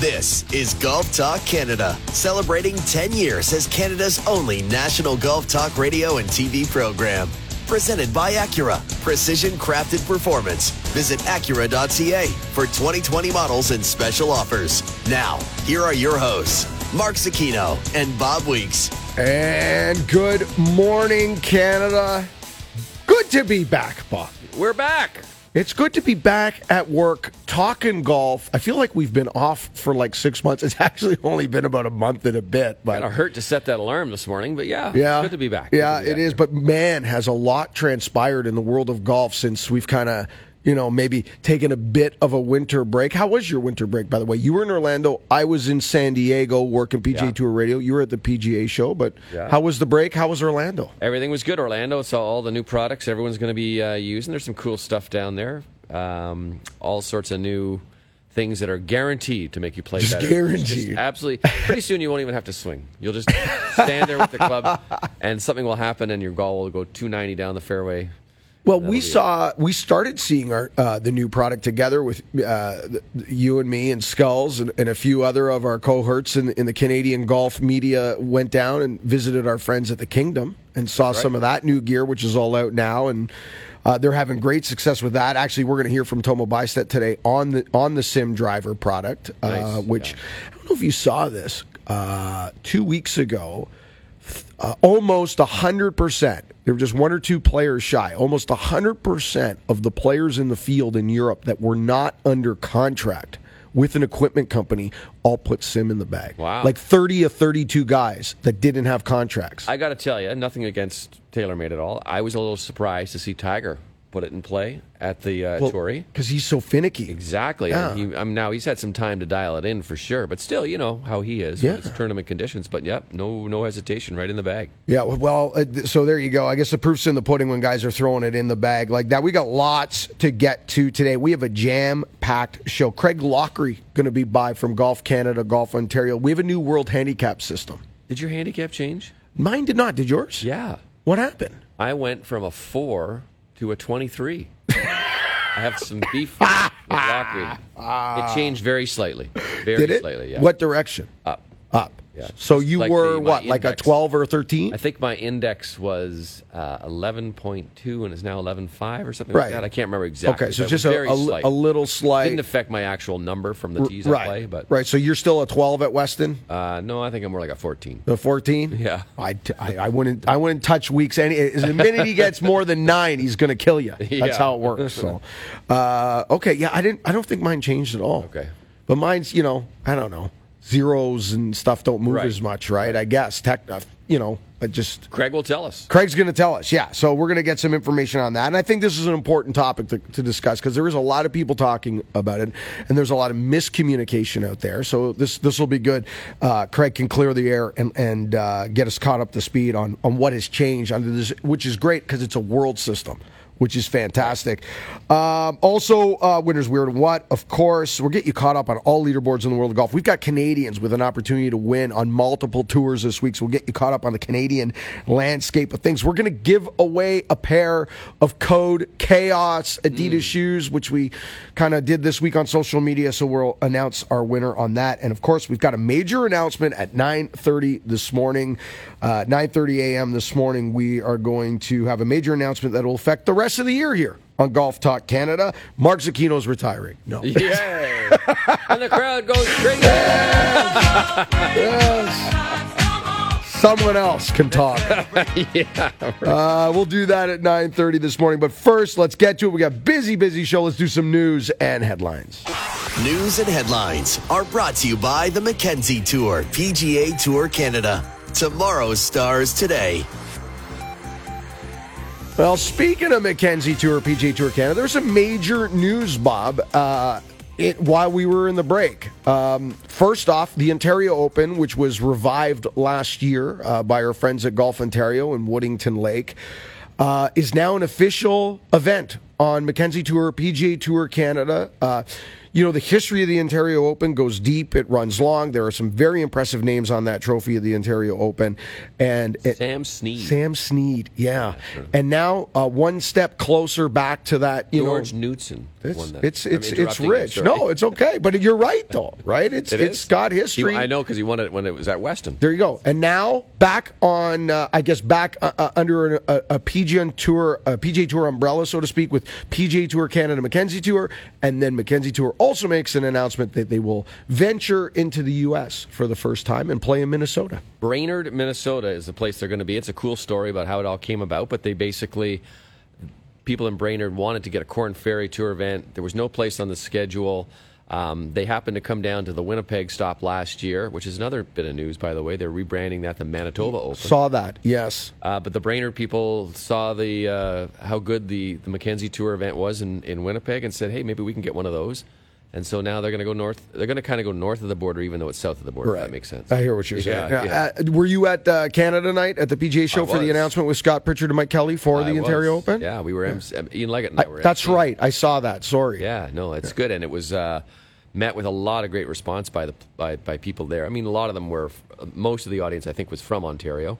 This is Golf Talk Canada, celebrating 10 years as Canada's only national golf talk radio and TV program. Presented by Acura, precision crafted performance. Visit Acura.ca for 2020 models and special offers. Now, here are your hosts, Mark Zecchino and Bob Weeks. And good morning, Canada. Good to be back, Bob. We're back. It's good to be back at work talking golf. I feel like we've been off for like six months. It's actually only been about a month and a bit. But of hurt to set that alarm this morning, but yeah, yeah, it's good to be back. Yeah, be back is. here. But man, has a lot transpired in the world of golf since we've kind of, you know, maybe taking a bit of a winter break. How was your winter break, by the way? You were in Orlando. I was in San Diego working PGA Yeah. Tour Radio. You were at the PGA show. But Yeah. how was the break? How was Orlando? everything was good. Orlando saw all the new products everyone's going to be uh, using. There's some cool stuff down there. Um, all sorts of new things that are guaranteed to make you play Just better. guaranteed. Just absolutely. Pretty soon you won't even have to swing. You'll just stand there with the club, and something will happen, and your ball will go 290 down the fairway. Well, we saw we started seeing our uh, the new product together with uh, you and me and Skulls and, and a few other of our cohorts in, in the Canadian golf media went down and visited our friends at the Kingdom and saw some of that new gear, which is all out now, and uh, they're having great success with that. Actually, we're going to hear from Tomo Bystedt today on the on the Sim Driver product, uh, Nice, which yeah. I don't know if you saw this uh, two weeks ago uh, almost 100%. There were just one or two players shy. Almost 100% of the players in the field in Europe that were not under contract with an equipment company all put sim in the bag. Wow. Like 30 or 32 guys that didn't have contracts. I got to tell you, nothing against TaylorMade at all. I was a little surprised to see Tiger put it in play at the uh, Torrey. Because he's so finicky. Exactly. Yeah. He, I mean, now he's had some time to dial it in for sure, but still, you know how he is. Yeah. It's tournament conditions, but yep, no, no hesitation, right in the bag. Yeah, well, uh, so there you go. I guess the proof's in the pudding when guys are throwing it in the bag like that. We got lots to get to today. We have a jam-packed show. Craig Lockery going to be by from Golf Canada, Golf Ontario. We have a new World Handicap system. Did your handicap change? Mine did not. Did yours? Yeah, What happened? I went from a four to a twenty-three. I have some beef with Lockreed. It changed very slightly, very Did it? slightly. Yeah, What direction? up? Up. Yeah. So you like were the- what, like a 12 or 13? I think my index was uh, 11.2 and is now 11.5 or something Right. like that. I can't remember exactly. Okay, so but just a, a, slight. a little slight. It Didn't affect my actual number from the tees I play, but right. So you're still a 12 at Weston? uh, no, I think I'm more like a 14. The 14? Yeah. I, I, I wouldn't I wouldn't touch weeks any the minute he gets more than 9 he's going to kill you. That's Yeah. how it works. So uh, okay, yeah, I didn't I don't think mine changed at all. Okay. But mine's, you know, I don't know. Zeros and stuff don't move Right. as much, right? I guess tech uh, you know, I just Craig will tell us. Craig's going to tell us, yeah. So we're going to get some information on that, and I think this is an important topic to, to discuss because there is a lot of people talking about it, and there's a lot of miscommunication out there. So this this will be good. Uh, Craig can clear the air and and uh, get us caught up to speed on on what has changed under this, which is great because it's a world system. Which is fantastic. Um, also, uh, winners weird and what? Of course, we'll get you caught up on all leaderboards in the world of golf. We've got Canadians with an opportunity to win on multiple tours this week, so we'll get you caught up on the Canadian landscape of things. We're going to give away a pair of Code Chaos Adidas shoes, which we kind of did this week on social media. So we'll announce our winner on that. And of course, we've got a major announcement at 9:30 this morning. Uh, 9:30 a.m. this morning, we are going to have a major announcement that will affect the rest of the year here on Golf Talk Canada. Mark Zecchino's retiring. No. Yay! and the crowd goes crazy. Someone else can talk. yeah. Uh, we'll do that at 9.30 this morning. But first, let's get to it. We got busy, busy show. Let's do some news and headlines. News and headlines are brought to you by the Mackenzie Tour, PGA Tour Canada. Tomorrow's stars today. Well, speaking of Mackenzie Tour, PGA Tour Canada, there's some major news, Bob. Uh, it, while we were in the break, um, first off, the Ontario Open, which was revived last year uh, by our friends at Golf Ontario in Woodington Lake, uh, is now an official event on Mackenzie Tour, PGA Tour Canada. Uh, you know, the history of the Ontario Open goes deep. It runs long. There are some very impressive names on that trophy of the Ontario Open, and it, Sam Snead. Sam Snead, yeah. And now uh, one step closer back to that, you George know. Knudson It's it's it's, it's you, rich. No, it's okay. But you're right though, right? It's It it's is. got He- history. I know because he won it when it was at Weston. There you go. And now back on, uh, I guess back uh, uh, under a, a, a PGA Tour, a PGA Tour umbrella, so to speak, with PGA Tour Canada, Mackenzie Tour, and then Mackenzie Tour also makes an announcement that they will venture into the U.S. for the first time and play in Minnesota. Brainerd, Minnesota is the place they're going to be. It's a cool story about how it all came about, but they basically people in Brainerd wanted to get a Corn Ferry Tour event. There was no place on the schedule. Um, they happened to come down to the Winnipeg stop last year, which is another bit of news, by the way. They're rebranding that the Manitoba Open. Saw that, yes. Uh, but the Brainerd people saw the uh, how good the, the Mackenzie Tour event was in, in Winnipeg and said, hey, maybe we can get one of those. And so now they're going to go north. They're going to kind of go north of the border, even though it's south of the border. If that makes sense. I hear what you're Yeah, saying. yeah. Uh, were you at uh, Canada night at the PGA show for the announcement with Scott Pritchard and Mike Kelly for I the Ontario was. Open? Yeah, we were. MC, Ian Leggatt and I- were. that's MC. right. I saw that. Sorry. Yeah, no, it's good, and it was uh, met with a lot of great response by the by, by people there. I mean, a lot of them were. Most of the audience, I think, was from Ontario,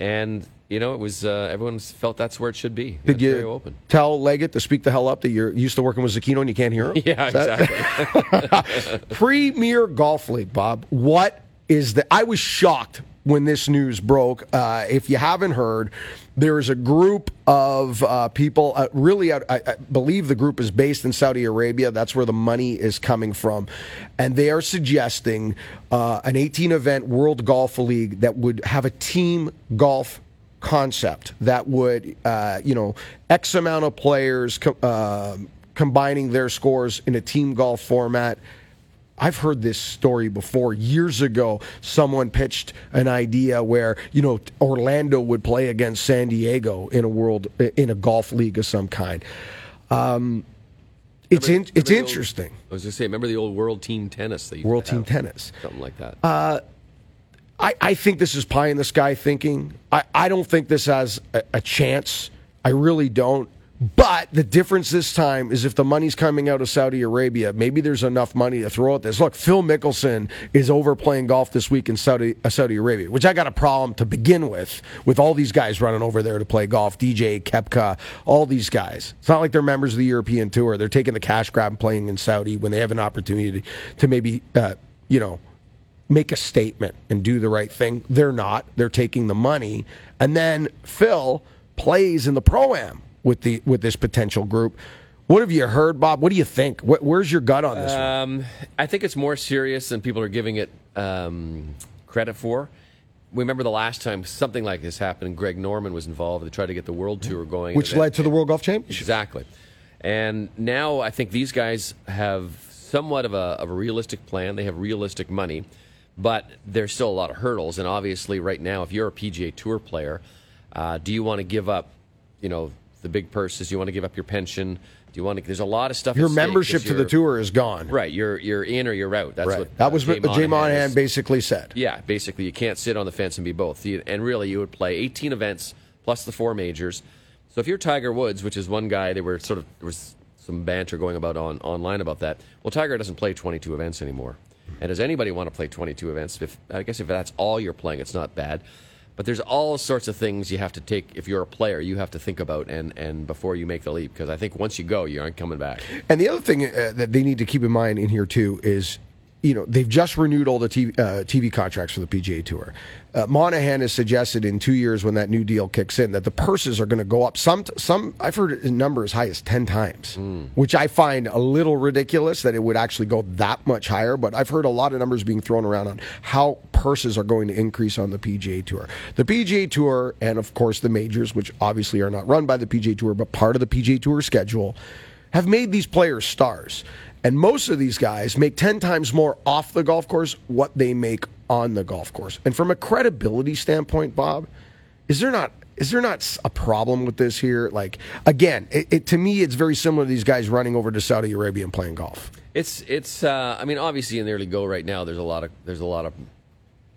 and you know, it was uh, everyone felt that's where it should be. Did you Open? tell Leggatt to speak the hell up that you're used to working with Zecchino and you can't hear him? Yeah, exactly. Premier Golf League, Bob. What is the? I was shocked when this news broke. Uh, if you haven't heard, there is a group of uh, people. Uh, really, I, I believe the group is based in Saudi Arabia. That's where the money is coming from, and they are suggesting uh, an 18 event World Golf League that would have a team golf concept that would, uh, you know, X amount of players co- uh, combining their scores in a team golf format. I've heard this story before. Years ago, someone pitched an idea where you know Orlando would play against San Diego in a world in a golf league of some kind. Um, it's in, it's Remember the old- interesting. I was going to say, remember the old World Team Tennis? Used World team tennis. something like that. I, I think this is pie in the sky thinking. I, I don't think this has a, a chance. I really don't. But the difference this time is if the money's coming out of Saudi Arabia, maybe there's enough money to throw at this. Look, Phil Mickelson is over playing golf this week in Saudi uh, Saudi Arabia, which I got a problem to begin with, with all these guys running over there to play golf. DJ Koepka, all these guys. It's not like they're members of the European Tour. They're taking the cash grab and playing in Saudi when they have an opportunity to maybe, uh, you know, make a statement and do the right thing. They're not. They're taking the money. And then Phil plays in the pro am with the with this potential group. What have you heard, Bob? What do you think? Wh- Where's your gut on this one? Um, I think it's more serious than people are giving it um, credit for. Remember the last time something like this happened? Greg Norman was involved. They tried to get the World Tour going, Which led to the World Golf Championship. Exactly. And now I think these guys have somewhat of a, of a realistic plan. They have realistic money, but there's still a lot of hurdles. And obviously, right now, if you're a PGA Tour player, uh, do you want to give up, you know, the big purses? Do you want to give up your pension? Do you want to? There's a lot of stuff. Your stake to the tour is gone. Right, you're you're in or you're out. That's Right. what that uh, was what Jay Monahan Monahan is- basically said. yeah, basically, you can't sit on the fence and be both. And really, you would play 18 events plus the four majors. So if you're Tiger Woods, which is one guy, they were sort of there was some banter going about on online about that. Well, Tiger doesn't play 22 events anymore. And does anybody want to play 22 events? If I guess if that's all you're playing, it's not bad. But there's all sorts of things you have to take if you're a player. You have to think about and and before you make the leap because I think once you go, you aren't coming back. And the other thing uh, that they need to keep in mind in here too is, you know, they've just renewed all the TV, uh, TV contracts for the PGA Tour. Uh, Monahan has suggested in two years when that new deal kicks in that the purses are going to go up. Some, some I've heard a number as high as ten times, which I find a little ridiculous that it would actually go that much higher. But I've heard a lot of numbers being thrown around on how purses are going to increase on the PGA Tour. The PGA Tour and of course the majors, which obviously are not run by the PGA Tour but part of the PGA Tour schedule have made these players stars. And most of these guys make 10 times more off the golf course what they make on the golf course. And from a credibility standpoint, Bob, is there not is there not a problem with this here? Like again, it, it, to me it's very similar to these guys running over to Saudi Arabia and playing golf. It's it's. Uh, I mean, obviously in the early go right now, there's a lot of there's a lot of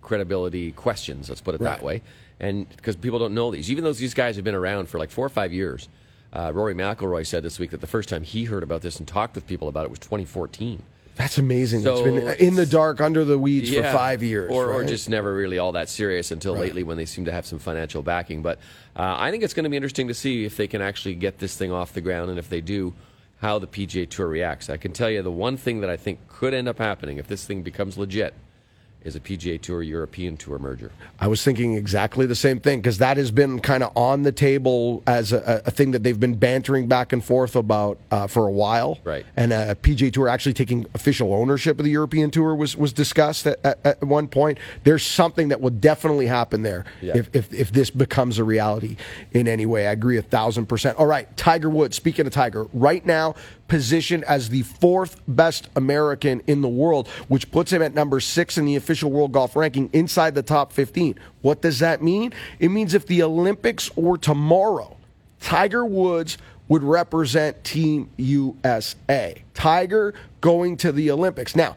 credibility questions. Let's put it Right. that way, and because people don't know these, even though these guys have been around for like four or five years, Uh, Rory McIlroy said this week that the first time he heard about this and talked with people about it was 2014. That's amazing. So it's been in the dark, under the weeds Yeah. for five years. or, or just never really all that serious until lately when they seem to have some financial backing. But uh, I think it's going to be interesting to see if they can actually get this thing off the ground, and if they do, how the PGA Tour reacts. I can tell you the one thing that I think could end up happening if this thing becomes legit is a PGA Tour European Tour merger. I was thinking exactly the same thing because that has been kind of on the table as a, a thing that they've been bantering back and forth about uh, for a while. Right. And uh, PGA Tour actually taking official ownership of the European Tour was was discussed at, at, at one point. There's something that will definitely happen there Yeah. if, if if this becomes a reality in any way. I agree a thousand percent. All right, Tiger Woods. Speaking of Tiger, right now positioned as the fourth best American in the world, which puts him at number six in the official world golf ranking inside the top 15. What does that mean? It means if the Olympics were tomorrow, Tiger Woods would represent Team USA. Tiger going to the Olympics. Now,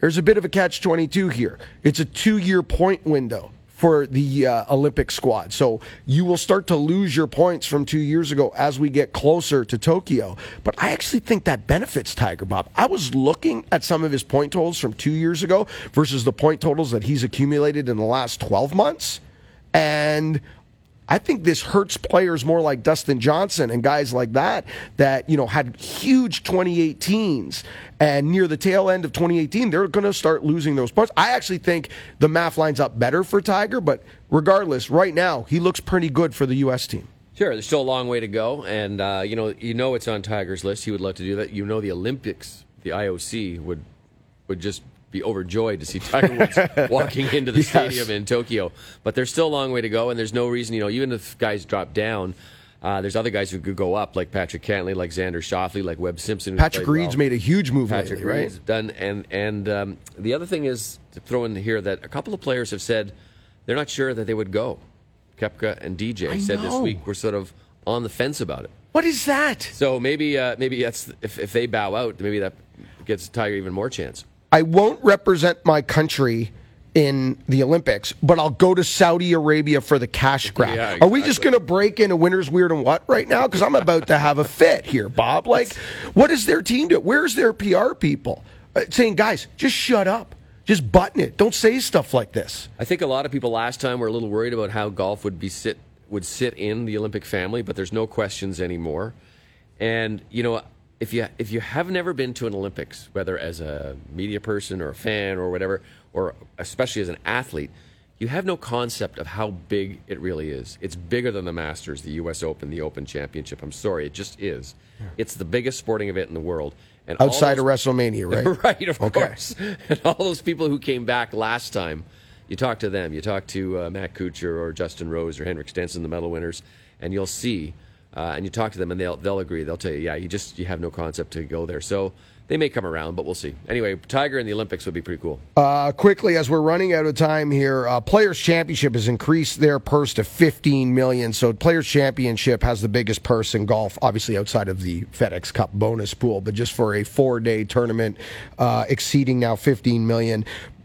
there's a bit of a catch 22 here. It's a two year point window for the uh, Olympic squad. So you will start to lose your points from two years ago as we get closer to Tokyo. But I actually think that benefits Tiger Bob. I was looking at some of his point totals from two years ago versus the point totals that he's accumulated in the last 12 months. And I think this hurts players more like Dustin Johnson and guys like that that you know had huge 2018s and near the tail end of 2018 they're going to start losing those points. I actually think the math lines up better for Tiger, but regardless, right now he looks pretty good for the U.S. team. Sure, there's still a long way to go, and uh, you know, you know, it's on Tiger's list. He would love to do that. You know, the Olympics, the IOC would would just be overjoyed to see Tiger Woods walking into the Yes. stadium in Tokyo. But there's still a long way to go, and there's no reason, you know, even if guys drop down. Uh, there's other guys who could go up, like Patrick Cantlay, like Xander Schauffele, like Webb Simpson. Patrick Reed's well. made a huge move Patrick lately, right? Reed's done, and and um, the other thing is to throw in here that a couple of players have said they're not sure that they would go. Koepka and DJ I said this week we're sort of on the fence about it. What is that? So maybe uh, maybe that's if, if they bow out, maybe that gets Tiger even more chance. I won't represent my country in the Olympics, but I'll go to Saudi Arabia for the cash grab. Yeah, Are we just going to break into winners weird and what right now? Because I'm about to have a fit here, Bob. Like, what is their team do? Where's their PR people uh, saying, guys, just shut up, just button it, don't say stuff like this? I think a lot of people last time were a little worried about how golf would be sit would sit in the Olympic family, but there's no questions anymore. And you know, if you if you have never been to an Olympics, whether as a media person or a fan or whatever, or especially as an athlete, you have no concept of how big it really is. It's bigger than the Masters, the U.S. Open, the Open Championship. I'm sorry, it just is. It's the biggest sporting event in the world. And Outside those- of WrestleMania, right? right, of Okay. course. And all those people who came back last time, you talk to them. You talk to uh, Matt Kuchar or Justin Rose or Henrik Stenson, the medal winners, and you'll see. Uh, and you talk to them, and they'll they'll agree. They'll tell you, yeah, you just you have no concept to go there. So they may come around, but we'll see. Anyway, Tiger in the Olympics would be pretty cool. Uh, quickly, as we're running out of time here, uh, Players Championship has increased their purse to 15 million. So, Players Championship has the biggest purse in golf, obviously outside of the FedEx Cup bonus pool, but just for a four-day tournament, uh, exceeding now 15 million.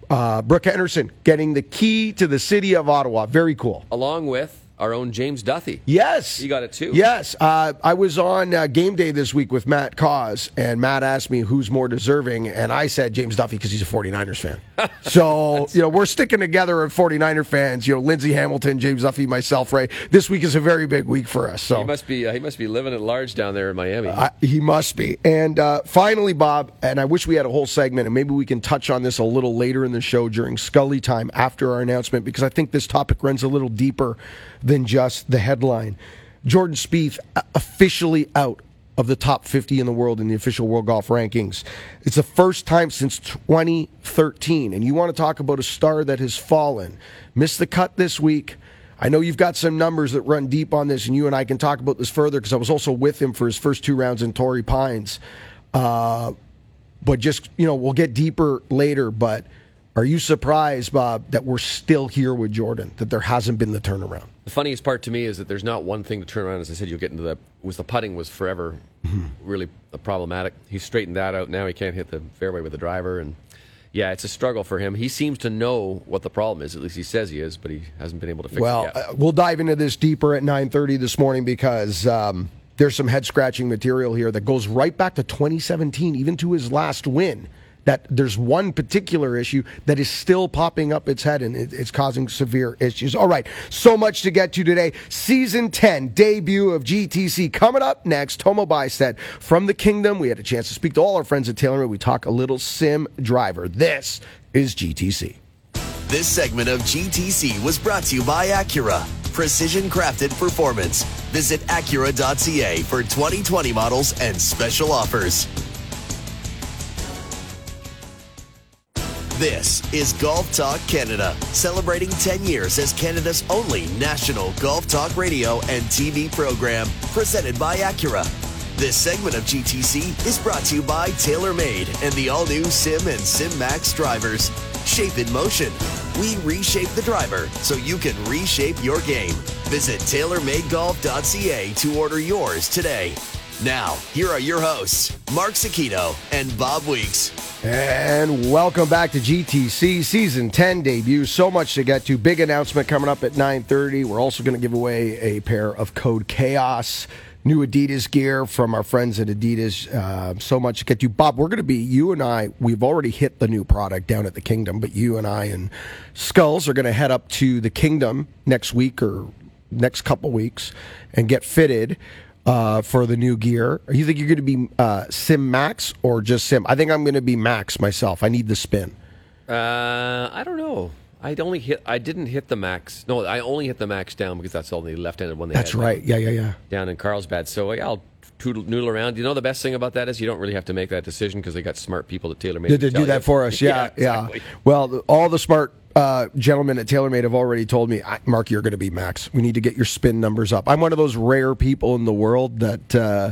Uh, Brooke Henderson getting the key to the city of Ottawa. Very cool. Along with our own James Duthie. Yes. You got it too? Yes. Uh, I was on uh, game day this week with Matt Cauz, and Matt asked me who's more deserving, and I said James Duthie because he's a 49ers fan. so, you know, we're sticking together as 49er fans. You know, Lindsey Hamilton, James Duthie, myself, Ray. This week is a very big week for us. So He must be uh, he must be living at large down there in Miami. He must be. And uh, finally, Bob, and I wish we had a whole segment, and maybe we can touch on this a little later in the show during Scully time after our announcement, because I think this topic runs a little deeper than just the headline. Jordan Spieth uh, officially out of the top 50 in the world in the official world golf rankings. It's the first time since 2013. And you want to talk about a star that has fallen. Missed the cut this week. I know you've got some numbers that run deep on this, and you and I can talk about this further because I was also with him for his first two rounds in Torrey Pines. Uh, but just, you know, we'll get deeper later. But are you surprised, Bob, that we're still here with Jordan, that there hasn't been the turnaround? The funniest part to me is that there's not one thing to turn around. As I said, you'll get into the was the putting was forever really problematic. He straightened that out now. He can't hit the fairway with the driver, and yeah, it's a struggle for him. He seems to know what the problem is. At least he says he is, but he hasn't been able to fix Well, it yet. uh, we'll dive into this deeper at 9:30 this morning because um, there's some head scratching material here that goes right back to 2017, even to his last win. That there's one particular issue that is still popping up its head and it, it's causing severe issues. All right, so much to get to today. Season 10 debut of GTC coming up next. Tomo Bystedt from the Kingdom. We had a chance to speak to all our friends at TaylorMade. We talk a little sim driver. This is GTC. This segment of GTC was brought to you by Acura. Precision crafted performance. Visit Acura.ca for 2020 models and special offers. This is Golf Talk Canada, celebrating 10 years as Canada's only national golf talk radio and TV program, presented by Acura. This segment of GTC is brought to you by TaylorMade and the all new Sim and Sim Max drivers. Shape in motion. We reshape the driver so you can reshape your game. Visit TaylorMadeGolf.ca to order yours today. Now, here are your hosts, Mark Zecchino and Bob Weeks. And welcome back to GTC Season 10 debut. So much to get to. Big announcement coming up at 9.30. We're also going to give away a pair of Code Chaos new Adidas gear from our friends at Adidas. Uh, so much to get to. Bob, we're going to be, you and I, we've already hit the new product down at the Kingdom, but you and I and Skulls are going to head up to the Kingdom next week or next couple weeks and get fitted uh, for the new gear. You think you're going to be uh, Sim Max or just Sim? I think I'm going to be Max myself. I need the spin. Uh, I don't know. I only hit. I didn't hit the max. No, I only hit the max down because that's only the only left-handed one they That's had right. Yeah, yeah, yeah. down in Carlsbad. So yeah, I'll toodle, noodle around. You know, the best thing about that is you don't really have to make that decision because they got smart people at TaylorMade. Did to they do that you. for us? Yeah, yeah. exactly. Well, the- all the smart uh, gentlemen at TaylorMade have already told me, Mark, you're going to be Max. We need to get your spin numbers up. I'm one of those rare people in the world that uh,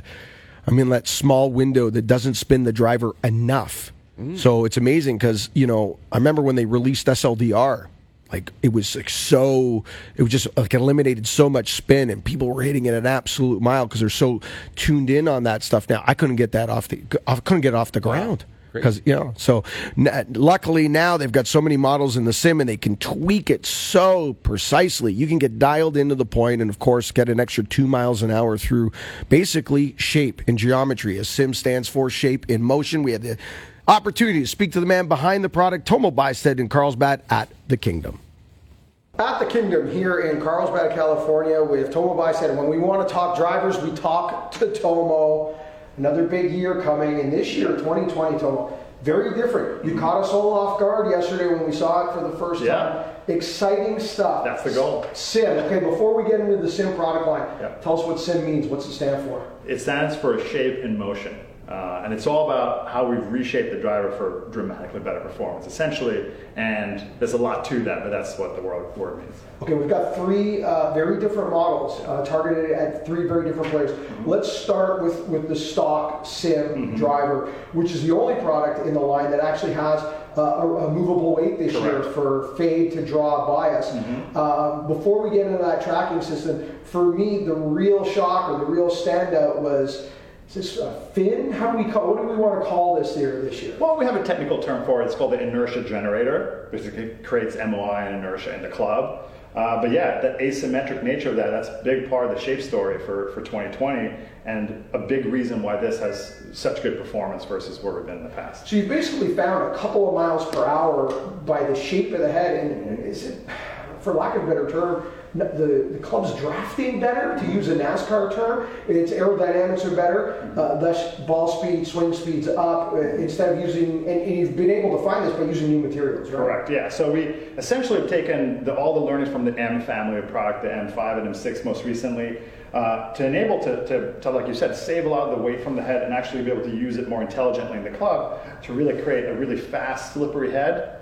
I'm in that small window that doesn't spin the driver enough. So it's amazing because you know I remember when they released SLDR. Like it was like so, it was just like eliminated so much spin, and people were hitting it an absolute mile because they're so tuned in on that stuff. Now I couldn't get that off the, I couldn't get off the ground. Because you know. So n- luckily now they've got so many models in the sim, and they can tweak it so precisely. You can get dialed into the point, and of course get an extra two miles an hour through basically shape and geometry. A sim stands for shape in motion. We had the opportunity to speak to the man behind the product, Tomo Bystedt in Carlsbad at the Kingdom. At the Kingdom here in Carlsbad, California, with Tomo Bystedt. When we want to talk drivers, we talk to Tomo. Another big year coming, and this year, 2020, Tomo, very different. You mm-hmm. caught us all off guard yesterday when we saw it for the first Yeah. time. Exciting stuff. That's the goal. Sim. Okay, before we get into the Sim product line, Yeah. tell us what Sim means. What's it stand for? It stands for shape in motion. Uh, and it's all about how we've reshaped the driver for dramatically better performance, essentially. And there's a lot to that, but that's what the word, word means. Okay, we've got three uh, very different models uh, targeted at three very different players. Let's start with, with the stock Sim driver, which is the only product in the line that actually has uh, a, a movable weight this year for fade to draw bias. Um, before we get into that tracking system, for me, the real shock or the real standout was is this a fin? How do we call? What do we want to call this here this year? Well, we have a technical term for it. It's called the inertia generator. Basically, it creates MOI and inertia in the club. Uh, but yeah, the asymmetric nature of that, that's a big part of the shape story for, for 2020 and a big reason why this has such good performance versus where we've been in the past. So you basically found a couple of miles per hour by the shape of the head, and is it, for lack of a better term, the, the club's drafting better, to use a NASCAR term. Its aerodynamics are better, uh, thus ball speed, swing speeds up, uh, instead of using, and, and you've been able to find this by using new materials, right? Correct. Yeah. So we essentially have taken the, all the learnings from the M family of product, the M5 and M6 most recently, uh, to enable to, to, to, like you said, save a lot of the weight from the head and actually be able to use it more intelligently in the club to really create a really fast, slippery head.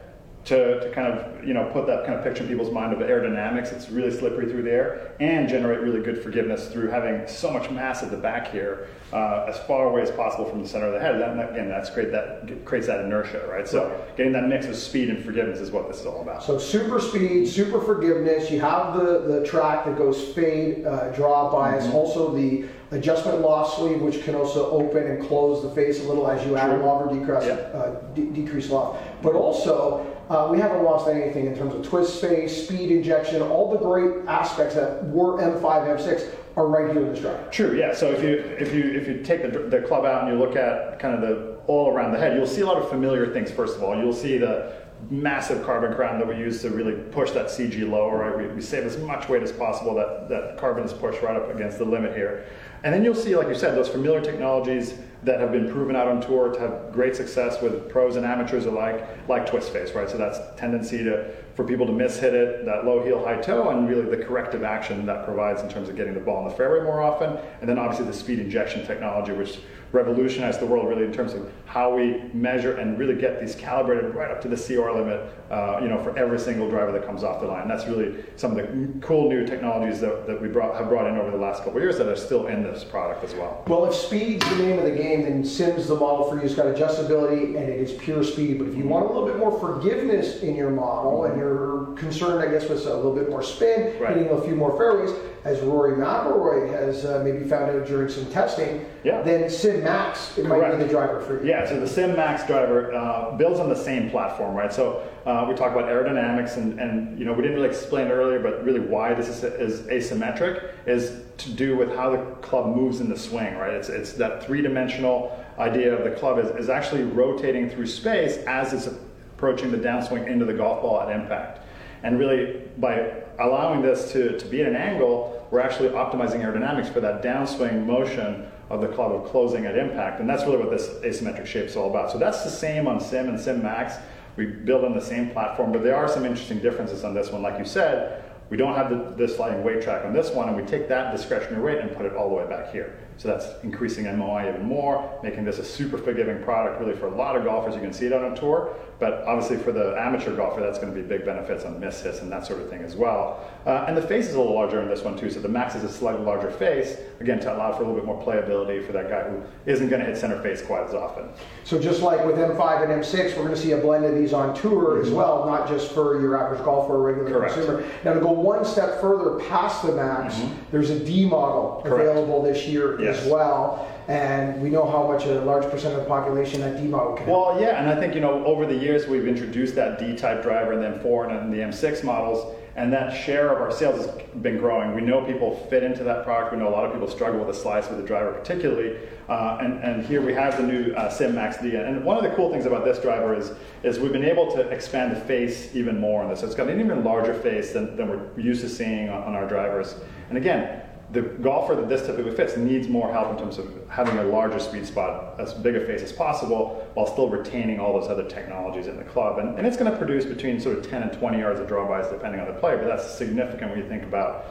To, to kind of you know put that kind of picture in people's mind of aerodynamics, it's really slippery through the air, and generate really good forgiveness through having so much mass at the back here, uh, as far away as possible from the center of the head. That, again, that's great. That creates that inertia, right? So getting that mix of speed and forgiveness is what this is all about. So super speed, super forgiveness. You have the, the track that goes fade, uh, draw bias. Mm-hmm. Also the adjustment loft sleeve, which can also open and close the face a little as you add True. longer decrease, Yeah. uh, de- decrease loft. But also, uh, we haven't lost anything in terms of twist face, speed injection, all the great aspects that were M5, M6 are right here in this driver. True. Yeah. So if you if you if you take the, the club out and you look at kind of the all around the head, you'll see a lot of familiar things. First of all, you'll see the massive carbon crown that we use to really push that CG lower. Right? We, we save as much weight as possible. That that carbon is pushed right up against the limit here. And then you'll see, like you said, those familiar technologies that have been proven out on tour to have great success with pros and amateurs alike, like twist face, right? So that's tendency to for people to miss hit it, that low heel, high toe, and really the corrective action that provides in terms of getting the ball in the fairway more often. And then obviously the speed injection technology, which revolutionized the world really in terms of how we measure and really get these calibrated right up to the CR limit, uh, you know, for every single driver that comes off the line. That's really some of the cool new technologies that, that we brought, have brought in over the last couple of years that are still in this product as well. Well, if speed's the name of the game, then Sim's the model for you. It's got adjustability and it is pure speed. But if you want a little bit more forgiveness in your model and you're concerned, I guess, with a little bit more spin, Right. hitting a few more fairways, as Rory McIlroy has uh, maybe found out during some testing, Yeah. then Sim Max it might Correct. be the driver for you. Yeah, so the Sim Max driver uh, builds on the same platform, right? So uh, we talk about aerodynamics, and, and you know we didn't really explain earlier, but really why this is, is asymmetric is to do with how the club moves in the swing, right? It's, it's that three-dimensional idea of the club is, is actually rotating through space as it's approaching the downswing into the golf ball at impact. And really, by allowing this to, to be at an angle, we're actually optimizing aerodynamics for that downswing motion of the club of closing at impact. And that's really what this asymmetric shape is all about. So that's the same on Sim and Sim Max. We build on the same platform, but there are some interesting differences on this one. Like you said, we don't have the, the sliding weight track on this one, and we take that discretionary weight and put it all the way back here. So that's increasing MOI even more, making this a super forgiving product really for a lot of golfers. You can see it on a tour, but obviously for the amateur golfer, that's going to be big benefits on miss hits and that sort of thing as well. Uh, and the face is a little larger in this one too, so the Max is a slightly larger face, again to allow for a little bit more playability for that guy who isn't going to hit center face quite as often. So just like with M5 and M6, we're going to see a blend of these on tour as well, not just for your average golfer or regular Correct. consumer. Now to go one step further past the Max, there's a D model Correct. available this year Yes. as well, and we know how much a large percent of the population that D model can. Well, yeah, and I think you know over the years we've introduced that D-type driver and then four and the M6 models, and that share of our sales has been growing. We know people fit into that product. We know a lot of people struggle with the slice with the driver, particularly. Uh, and, and here we have the new uh, Sim Max D. And one of the cool things about this driver is is we've been able to expand the face even more on this. So it's got an even larger face than, than we're used to seeing on, on our drivers. And again, the golfer that this typically fits needs more help in terms of having a larger speed spot, as big a face as possible, while still retaining all those other technologies in the club. And, and it's going to produce between sort of 10 and 20 yards of draw bias depending on the player, but that's significant when you think about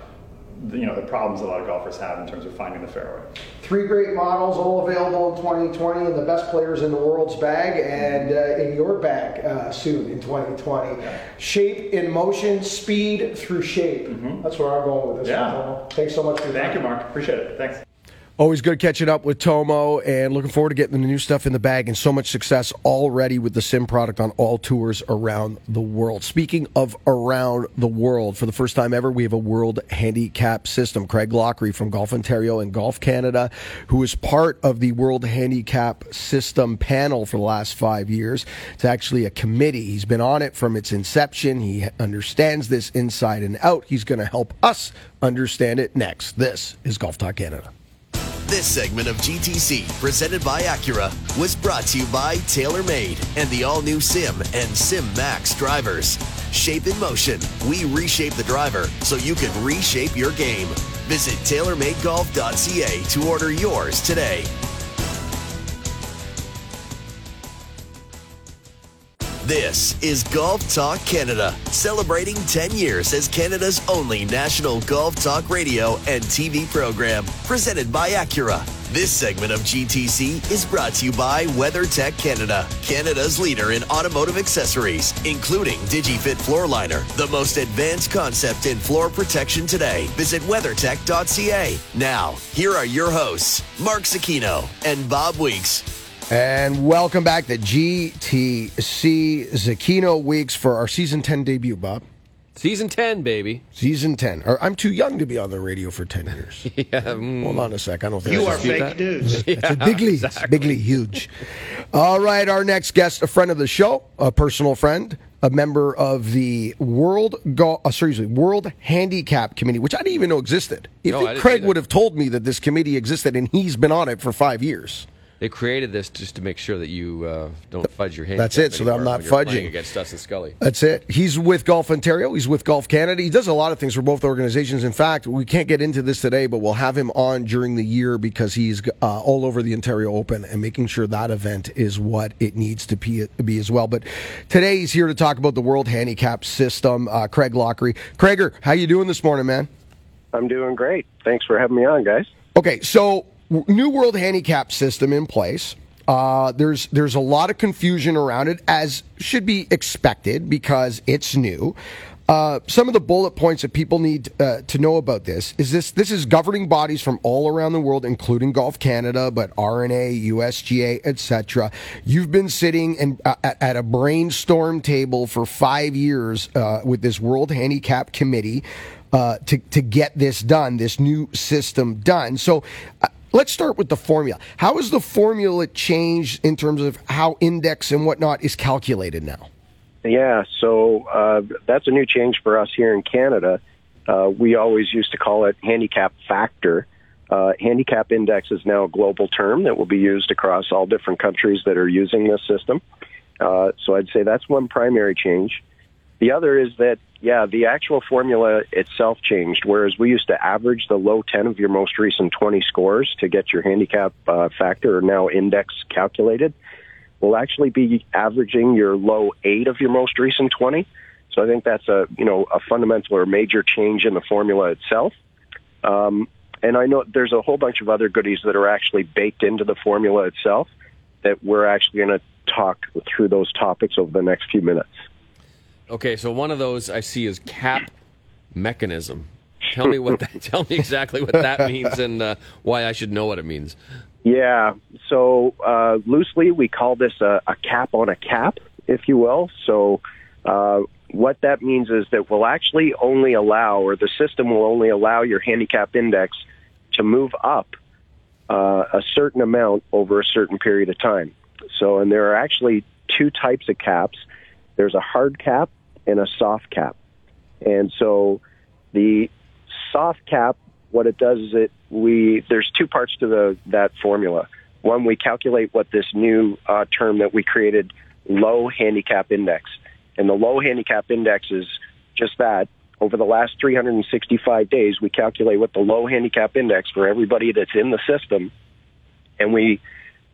you know the problems a lot of golfers have in terms of finding the fairway. Three great models, all available in 2020, and the best players in the world's bag and uh, in your bag uh, soon in 2020. Shape in motion, speed through shape. That's where I'm going with this. Mm-hmm. Yeah. one, Thanks so much for your Thank you. Mark. Appreciate it. Thanks. Always good catching up with Tomo and looking forward to getting the new stuff in the bag and so much success already with the Sim product on all tours around the world. Speaking of around the world, for the first time ever, we have a world handicap system. Craig Lockery from Golf Ontario and Golf Canada, who is part of the World Handicap System panel for the last five years. It's actually a committee. He's been on it from its inception. He understands this inside and out. He's going to help us understand it next. This is Golf Talk Canada. This segment of GTC, presented by Acura, was brought to you by TaylorMade and the all new Sim and Sim Max drivers. Shape in motion. We reshape the driver so you can reshape your game. Visit TaylorMadeGolf.ca to order yours today. This is Golf Talk Canada, celebrating 10 years as Canada's only national golf talk radio and TV program, presented by Acura. This segment of GTC is brought to you by WeatherTech Canada, Canada's leader in automotive accessories, including DigiFit Floor Liner, the most advanced concept in floor protection today. Visit weathertech.ca. Now, here are your hosts, Mark Zecchino and Bob Weeks. And welcome back to GTC Zecchino Weeks for our season 10 debut, Bob. Season 10, baby. Season 10. Or, I'm too young to be on the radio for 10 years. Yeah, mm. Hold on a sec. I don't think You I are fake news. It's a big league. It's bigly huge. All right, our next guest, a friend of the show, a personal friend, a member of the World Go- uh, seriously World Handicap Committee, which I didn't even know existed. You No, think Craig would have told me that this committee existed, and he's been on it for five years. They created this just to make sure that you uh, don't fudge your hand. That's it, so that I'm not fudging. against Dustin Scully. That's it. He's with Golf Ontario. He's with Golf Canada. He does a lot of things for both organizations. In fact, we can't get into this today, but we'll have him on during the year because he's uh, all over the Ontario Open and making sure that event is what it needs to be, be as well. But today he's here to talk about the World Handicap System. Uh, Craig Lockery. Craiger, how you doing this morning, man? I'm doing great. Thanks for having me on, guys. Okay, so w- new World Handicap System in place. Uh, there's there's a lot of confusion around it, as should be expected because it's new. Uh, some of the bullet points that people need uh, to know about this is this this is governing bodies from all around the world, including Golf Canada, but R&A, USGA, etc. You've been sitting and uh, at, a brainstorm table for five years uh, with this World Handicap Committee uh, to to get this done, this new system done. So. Let's start with the formula. How has the formula changed in terms of how index and whatnot is calculated now? Yeah, so uh, that's a new change for us here in Canada. Uh, we always used to call it handicap factor. Uh, handicap index is now a global term that will be used across all different countries that are using this system. Uh, so I'd say that's one primary change. The other is that, yeah, the actual formula itself changed, whereas we used to average the low 10 of your most recent 20 scores to get your handicap uh, factor or now index calculated. We'll actually be averaging your low 8 of your most recent 20. So I think that's a, you know, a fundamental or major change in the formula itself. Um, and I know there's a whole bunch of other goodies that are actually baked into the formula itself that we're actually going to talk through those topics over the next few minutes. Okay, so one of those I see is cap mechanism. Tell me what that, tell me exactly what that means and uh, why I should know what it means. Yeah. So uh, loosely, we call this a, a cap on a cap, if you will. So uh, what that means is that we'll actually only allow, or the system will only allow your handicap index to move up uh, a certain amount over a certain period of time. So, and there are actually two types of caps. There's a hard cap and a soft cap. And so the soft cap, what it does is it we there's two parts to the that formula. One, we calculate what this new uh, term that we created, low handicap index, and the low handicap index is just that. Over the last 365 days, we calculate what the low handicap index for everybody that's in the system, and we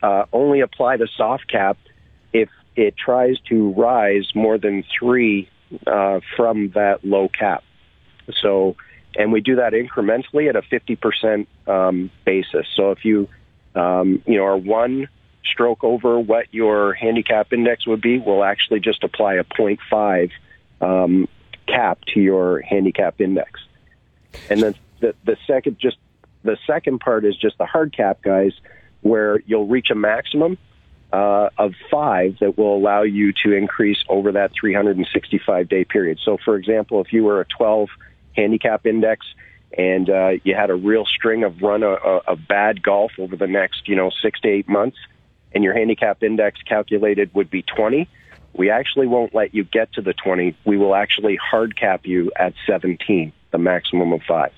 uh, only apply the soft cap if it tries to rise more than three uh, from that low cap. So, and we do that incrementally at a 50% um, basis. So if you, um, you know, are one stroke over what your handicap index would be, we'll actually just apply a 0.5 um, cap to your handicap index. And then the, the second, just the second part is just the hard cap, guys, where you'll reach a maximum uh, of five that will allow you to increase over that 365 day period. So, for example, if you were a 12 handicap index and uh, you had a real string of run of, of bad golf over the next, you know, six to eight months, and your handicap index calculated would be 20, we actually won't let you get to the 20. We will actually hard cap you at 17, the maximum of five.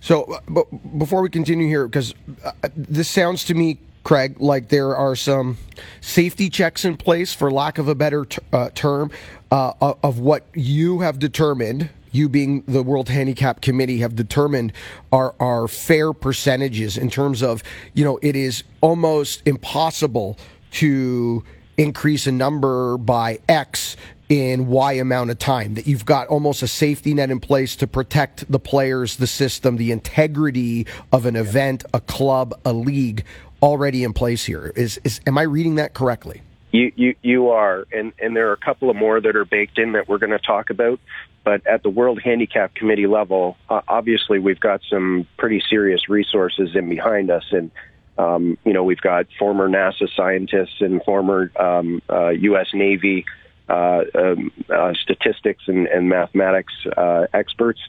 So, uh, but before we continue here, because uh, this sounds to me, Craig, like there are some safety checks in place, for lack of a better t- uh, term, uh, of what you have determined. You being the World Handicap Committee have determined are are fair percentages in terms of you know it is almost impossible to increase a number by X in Y amount of time. That you've got almost a safety net in place to protect the players, the system, the integrity of an event, a club, a league already in place here. Is is am I reading that correctly? You, you, you are, and, and there are a couple of more that are baked in that we're going to talk about. But at the World Handicap Committee level, uh, obviously we've got some pretty serious resources in behind us, and um, you know we've got former NASA scientists and former um, uh, U.S. Navy uh, um, uh, statistics and, and mathematics uh, experts,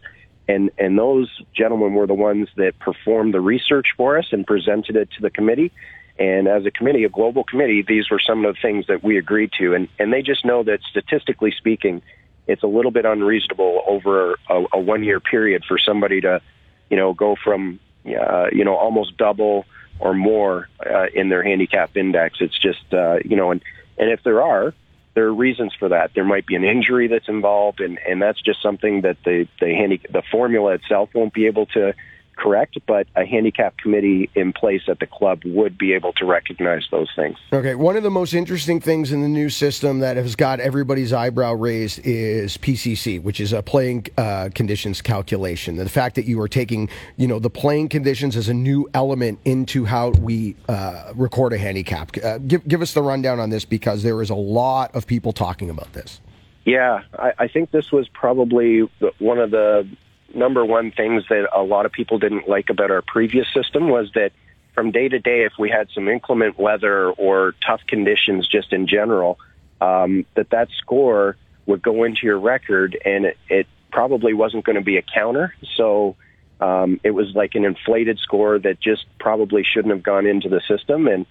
and and those gentlemen were the ones that performed the research for us and presented it to the committee And as a committee, a global committee, these were some of the things that we agreed to. And, and they just know that statistically speaking, it's a little bit unreasonable over a, a one year period for somebody to, you know, go from, uh, you know, almost double or more uh, in their handicap index. It's just, uh, you know, and, and if there are, there are reasons for that. There might be an injury that's involved, and, and that's just something that the the the formula itself won't be able to correct, but a handicap committee in place at the club would be able to recognize those things. Okay, one of the most interesting things in the new system that has got everybody's eyebrow raised is PCC, which is a playing uh, conditions calculation. The fact that you are taking, you know, the playing conditions as a new element into how we uh, record a handicap. Uh, give give us the rundown on this because there is a lot of people talking about this. Yeah, I, I think this was probably one of the number one things that a lot of people didn't like about our previous system was that from day to day, if we had some inclement weather or tough conditions just in general, um, that that score would go into your record and it, it probably wasn't going to be a counter. So um, it was like an inflated score that just probably shouldn't have gone into the system. And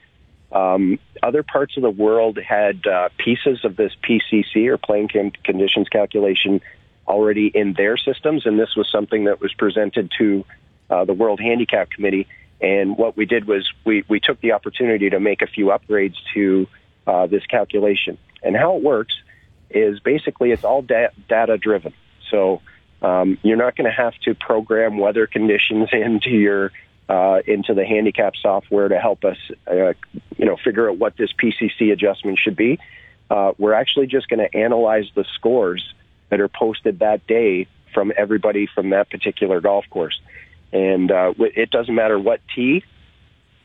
um, other parts of the world had uh, pieces of this PCC or playing conditions calculation already in their systems, and this was something that was presented to uh, the World Handicap Committee. And what we did was we, we took the opportunity to make a few upgrades to uh, this calculation. And how it works is basically it's all da- data driven. So um, you're not going to have to program weather conditions into your uh, into the handicap software to help us, uh, you know, figure out what this PCC adjustment should be. Uh, we're actually just going to analyze the scores that are posted that day from everybody from that particular golf course. And uh, it doesn't matter what tee,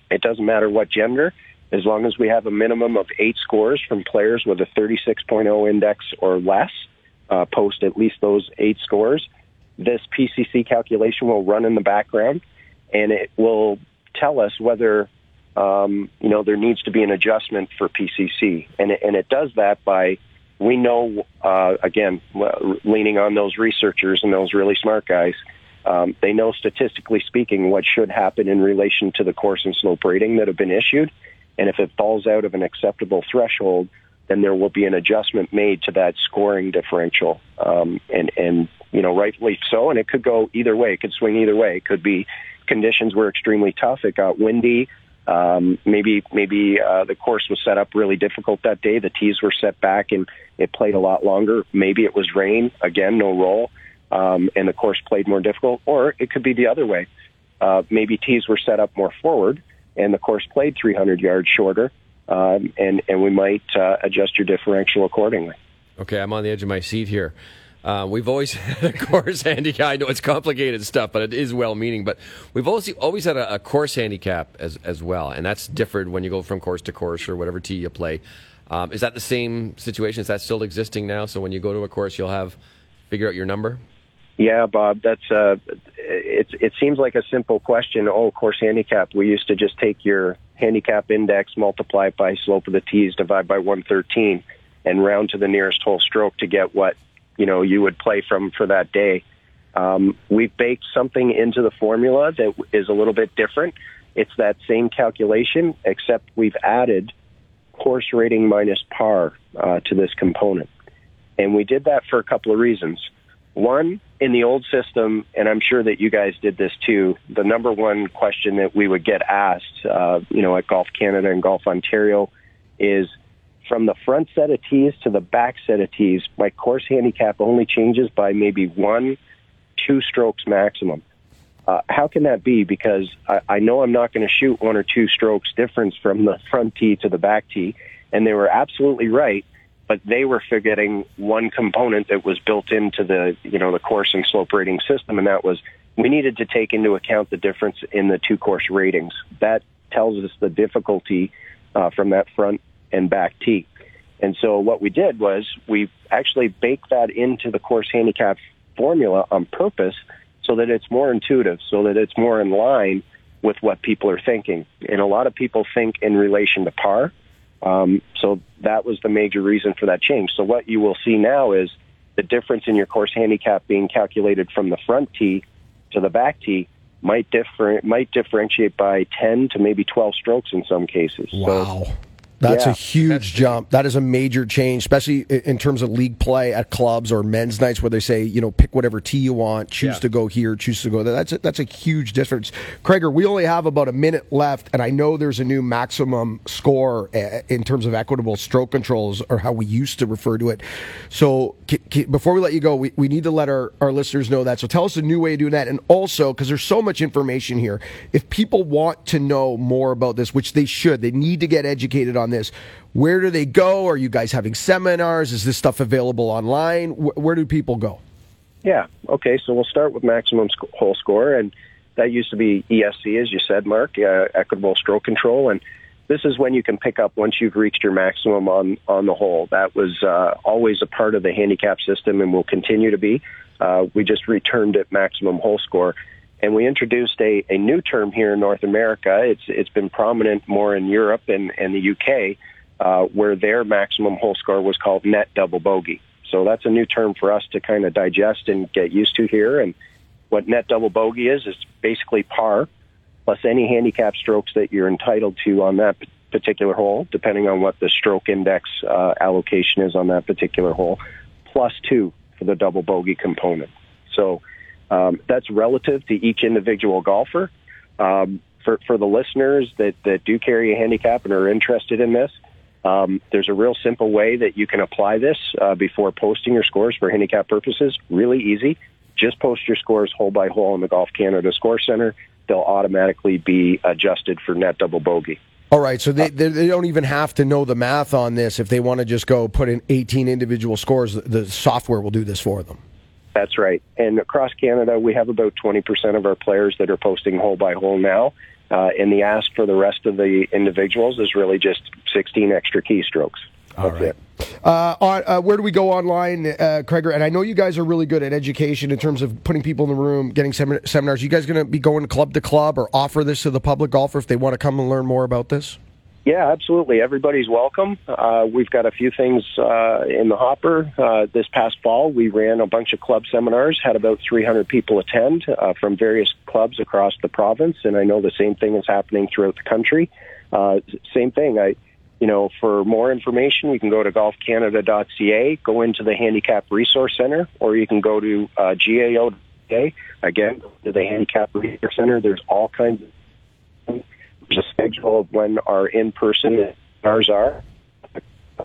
it doesn't matter what gender, as long as we have a minimum of eight scores from players with a 36.0 index or less, uh, post at least those eight scores. This PCC calculation will run in the background, and it will tell us whether um, you know there needs to be an adjustment for PCC, and it, and it does that by we know, uh, again, leaning on those researchers and those really smart guys, um, they know statistically speaking what should happen in relation to the course and slope rating that have been issued. And if it falls out of an acceptable threshold, then there will be an adjustment made to that scoring differential. Um, and, and, you know, rightfully so. And it could go either way. It could swing either way. It could be conditions were extremely tough. It got windy. Um, maybe maybe uh, the course was set up really difficult that day. The tees were set back and it played a lot longer. Maybe it was rain again, no roll, um, and the course played more difficult. Or it could be the other way. Uh, maybe tees were set up more forward and the course played 300 yards shorter, um, and and we might uh, adjust your differential accordingly. Okay, I'm on the edge of my seat here. Uh, we've always had a course handicap. I know it's complicated stuff, but it is well meaning. But we've always always had a, a, course handicap as as well, and that's different when you go from course to course or whatever tee you play. Um, is that the same situation? Is that still existing now? So when you go to a course, you'll have figure out your number. Yeah, Bob, that's uh, it. It seems like a simple question. Oh, course handicap. We used to just take your handicap index, multiply it by slope of the tees, divide by one thirteen, and round to the nearest whole stroke to get what you know you would play from for that day. Um, we've baked something into the formula that is a little bit different. It's that same calculation, except we've added course rating minus par uh, to this component. And we did that for a couple of reasons. One, in the old system, and I'm sure that you guys did this too, the number one question that we would get asked, uh, you know, at Golf Canada and Golf Ontario is from the front set of tees to the back set of tees, my course handicap only changes by maybe one, two strokes maximum. Uh, how can that be? Because I, I know I'm not going to shoot one or two strokes difference from the front tee to the back tee, and they were absolutely right. But they were forgetting one component that was built into the you know the course and slope rating system, and that was we needed to take into account the difference in the two course ratings. That tells us the difficulty uh, from that front and back tee. And so what we did was we actually baked that into the course handicap formula on purpose so that it's more intuitive, so that it's more in line with what people are thinking. And a lot of people think in relation to par. Um, so that was the major reason for that change. So what you will see now is the difference in your course handicap being calculated from the front tee to the back tee might differ might differentiate by 10 to maybe 12 strokes in some cases. Wow. So, that's yeah. a huge jump. That is a major change, especially in terms of league play at clubs or men's nights where they say, you know, pick whatever tee you want, choose yeah. to go here, choose to go there. That's a, that's a huge difference. Craiger, we only have about a minute left, and I know there's a new maximum score eh, in terms of equitable stroke controls, or how we used to refer to it. So before we let you go, we, we need to let our, our listeners know that. So tell us a new way of doing that. And also, because there's so much information here, if people want to know more about this, which they should, they need to get educated on this. Where do they go? Are you guys having seminars? Is this stuff available online? Where do people go? Yeah. Okay. So we'll start with maximum hole score, and that used to be ESC, as you said, Mark, uh, equitable stroke control, and this is when you can pick up once you've reached your maximum on on the hole. That was uh, always a part of the handicap system, and will continue to be. Uh, we just returned it maximum hole score and we introduced a, a new term here in North America. It's it's been prominent more in Europe and, and the UK, uh, where their maximum hole score was called net double bogey. So that's a new term for us to kind of digest and get used to here. And what net double bogey is is basically par plus any handicap strokes that you're entitled to on that particular hole, depending on what the stroke index uh, allocation is on that particular hole, plus two for the double bogey component. So um, that's relative to each individual golfer. Um, for, for the listeners that, that do carry a handicap and are interested in this, um, there's a real simple way that you can apply this uh, before posting your scores for handicap purposes. Really easy. Just post your scores hole by hole in the Golf Canada Score Center. They'll automatically be adjusted for net double bogey. All right, so they, they don't even have to know the math on this. If they want to just go put in 18 individual scores, the software will do this for them. That's right. And across Canada, we have about 20% of our players that are posting hole by hole now. Uh, and the ask for the rest of the individuals is really just 16 extra keystrokes. All That's right. Uh, on, uh, where do we go online, uh, Craiger? And I know you guys are really good at education in terms of putting people in the room, getting sem- seminars. You guys going to be going club to club or offer this to the public golfer if they want to come and learn more about this? Yeah, absolutely. Everybody's welcome. Uh, we've got a few things uh, in the hopper. Uh, this past fall, we ran a bunch of club seminars, had about 300 people attend uh, from various clubs across the province, and I know the same thing is happening throughout the country. Uh, same thing. I, you know, for more information, you can go to golfcanada.ca, go into the Handicap Resource Center, or you can go to uh, GAO.ca. Again, to the Handicap Resource Center. There's all kinds of a schedule of when our in-person seminars are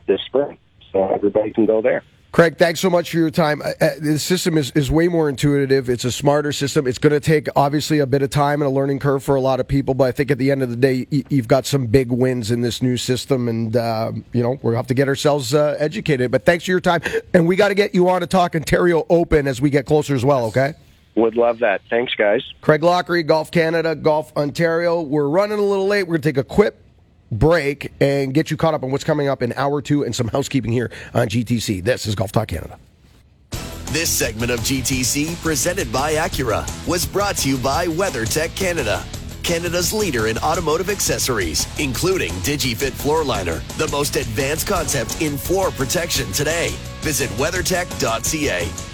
this spring, so everybody can go there. Craig, thanks so much for your time. Uh, uh, the system is, is way more intuitive. It's a smarter system. It's going to take, obviously, a bit of time and a learning curve for a lot of people, but I think at the end of the day, you've got some big wins in this new system, and, uh, you know, we'll have to get ourselves uh, educated. But thanks for your time, and we got to get you on to talk Ontario Open as we get closer as well, okay? Would love that. Thanks, guys. Craig Lockery, Golf Canada, Golf Ontario. We're running a little late. We're going to take a quick break and get you caught up on what's coming up in hour two and some housekeeping here on GTC. This is Golf Talk Canada. This segment of GTC, presented by Acura, was brought to you by WeatherTech Canada. Canada's leader in automotive accessories, including DigiFit Floor Liner, the most advanced concept in floor protection today. Visit weathertech.ca.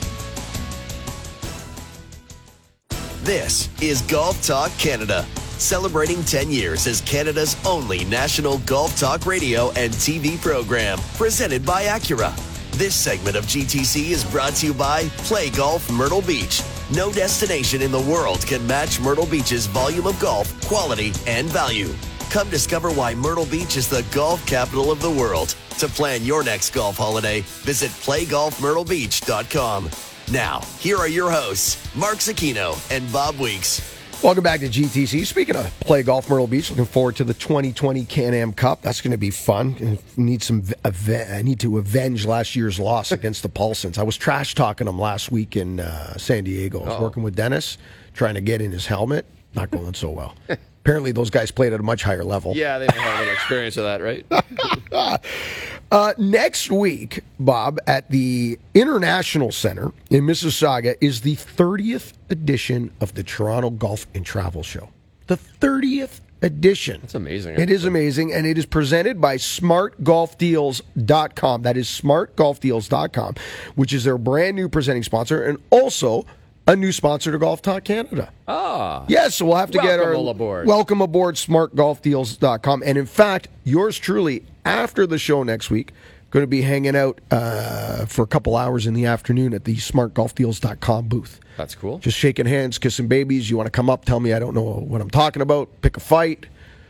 This is Golf Talk Canada, celebrating 10 years as Canada's only national golf talk radio and TV program, presented by Acura. This segment of GTC is brought to you by Play Golf Myrtle Beach. No destination in the world can match Myrtle Beach's volume of golf, quality, and value. Come discover why Myrtle Beach is the golf capital of the world. To plan your next golf holiday, visit playgolfmyrtlebeach.com. Now, here are your hosts, Mark Zecchino and Bob Weeks. Welcome back to GTC. Speaking of play golf, Myrtle Beach. Looking forward to the 2020 Can-Am Cup. That's going to be fun. Need some. I need to avenge last year's loss against the Paulsons. I was trash talking them last week in uh, San Diego. I was Uh-oh. working with Dennis, trying to get in his helmet. Not going so well. Apparently, those guys played at a much higher level. Yeah, they have an experience of that, right? uh, next week, Bob, at the International Center in Mississauga is the 30th edition of the Toronto Golf and Travel Show. The 30th edition. That's amazing. It is amazing, and it is presented by smartgolfdeals.com. That is smartgolfdeals.com, which is their brand new presenting sponsor, and also a new sponsor to Golf Talk Canada. Ah. Yes, so we'll have to get our aboard. welcome aboard smartgolfdeals.com. And in fact, yours truly after the show next week going to be hanging out uh, for a couple hours in the afternoon at the smartgolfdeals.com booth. That's cool. Just shaking hands, kissing babies. You want to come up, tell me I don't know what I'm talking about, pick a fight,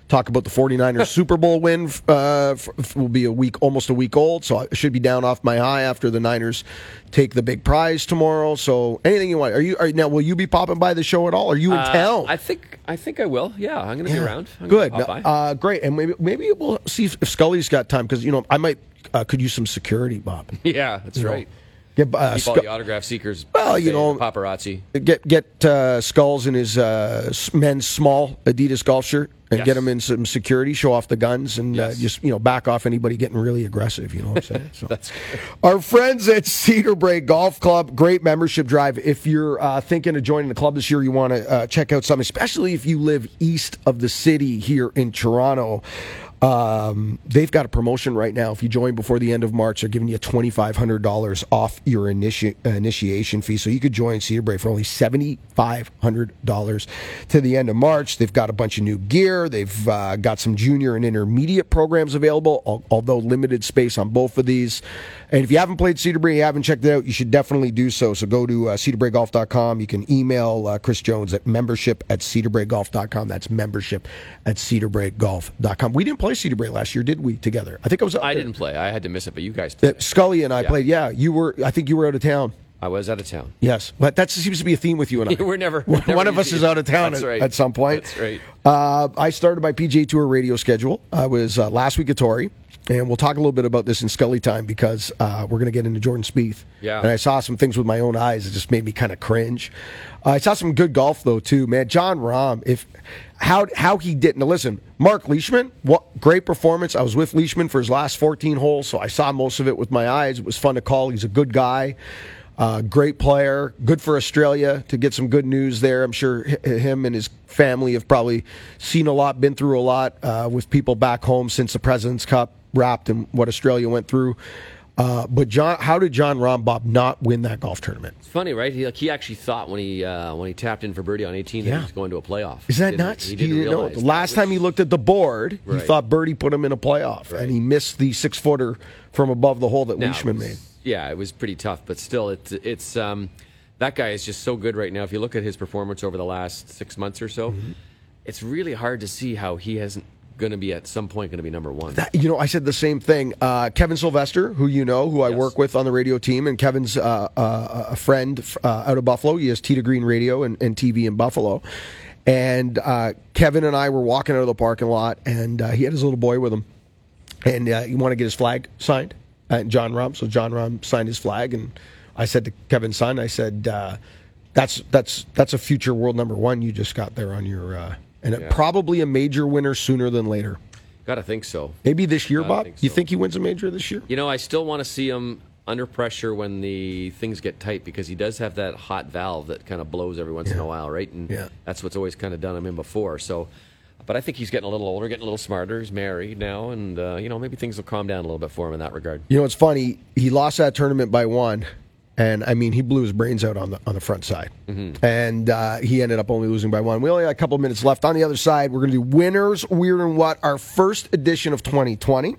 talk about the 49ers Super Bowl win. Uh, f- f- will be a week, almost a week old, so I should be down off my high after the Niners take the big prize tomorrow. So anything you want. Are you are, now? Will you be popping by the show at all? Are you in Uh, town? I think I think I will. Yeah, I'm going to be around. I'm Good. No, uh, great. And maybe maybe we'll see if, Scully's got time because you know I might uh, could use some security, Bob. yeah, that's You know, right. Get uh, Keep all the autograph seekers. Well, you know- paparazzi. get get uh, Skulls in his uh, men's small Adidas golf shirt and Yes. get him in some security, show off the guns, and uh, Yes. just you know back off anybody getting really aggressive. You know what I'm saying? So. That's Our friends at Cedar Brae Golf Club, great membership drive. If you're uh, thinking of joining the club this year, you want to uh, check out something, especially if you live east of the city here in Toronto. Um, they've got a promotion right now. If you join before the end of March, they're giving you twenty five hundred dollars off your initi- initiation fee. So you could join Cedar Brae for only seventy five hundred dollars to the end of March. They've got a bunch of new gear. They've uh, got some junior and intermediate programs available, al- although limited space on both of these. And if you haven't played Cedar Brae, you haven't checked it out, you should definitely do so. So go to uh, cedarbraegolf.com. You can email uh, Chris Jones at membership at cedarbraegolf.com. That's membership at cedarbraegolf.com. We didn't play Cedar Brae last year, did we? Together, I think I was. I there. didn't play. I had to miss it, but you guys Uh. Scully and I Yeah. played. Yeah, you were. I think you were out of town. I was out of town. Yes, but that seems to be a theme with you and I. We're never- we're One never of us is out of town at, right. at some point. That's right. Uh, I started my PGA Tour radio schedule. I was uh, last week at Torrey, and we'll talk a little bit about this in Scully time because uh, we're going to get into Jordan Spieth. Yeah. and I saw some things with my own eyes that just made me kind of cringe. Uh, I saw some good golf though too, man. Jon Rahm, if how how he did. Now listen, Mark Leishman, what great performance. I was with Leishman for his last 14 holes, so I saw most of it with my eyes. It was fun to call. He's a good guy. Uh, great player, good for Australia to get some good news there. I'm sure him and his family have probably seen a lot, been through a lot uh, with people back home since the President's Cup wrapped and what Australia went through. Uh, but John, how did John Rombob not win that golf tournament? It's funny, right? He, like, he actually thought when he uh, when he tapped in for birdie on 18 that Yeah. he was going to a playoff. Is that Didn't- nuts? He didn't, know. realize The that, last time he looked at the board, he thought Birdie put him in a playoff, Right. and he missed the six footer from above the hole that No, it Leishman was- made. Yeah, it was pretty tough, but still, it's it's um, that guy is just so good right now. If you look at his performance over the last six months or so, Mm-hmm. it's really hard to see how he hasn't going to be at some point going to be number one. That, you know, I said the same thing. Uh, Kevin Sylvester, who you know, who I Yes. work with on the radio team, and Kevin's uh, uh, a friend uh, out of Buffalo. He has Tita Green Radio and, and TV in Buffalo. And uh, Kevin and I were walking out of the parking lot, and uh, he had his little boy with him, and uh, he wanted to get his flag signed. And Jon Rahm, so Jon Rahm signed his flag, and I said to Kevin's son, I said, uh, "That's that's that's a future world number one you just got there on your." And Yeah. probably a major winner sooner than later. Got to think so. Maybe this year, Bob. think You think he wins a major this year? You know, I still want to see him under pressure when the things get tight because he does have that hot valve that kind of blows every once in a while, right? And Yeah. that's what's always kind of done him in before. So, but I think he's getting a little older, getting a little smarter. He's married now, and uh, you know maybe things will calm down a little bit for him in that regard. You know, it's funny. He lost that tournament by one, and I mean, he blew his brains out on the on the front side, and uh, he ended up only losing by one. We only got a couple of minutes left. On the other side, we're going to do winners, weird and what, our first edition of 2020.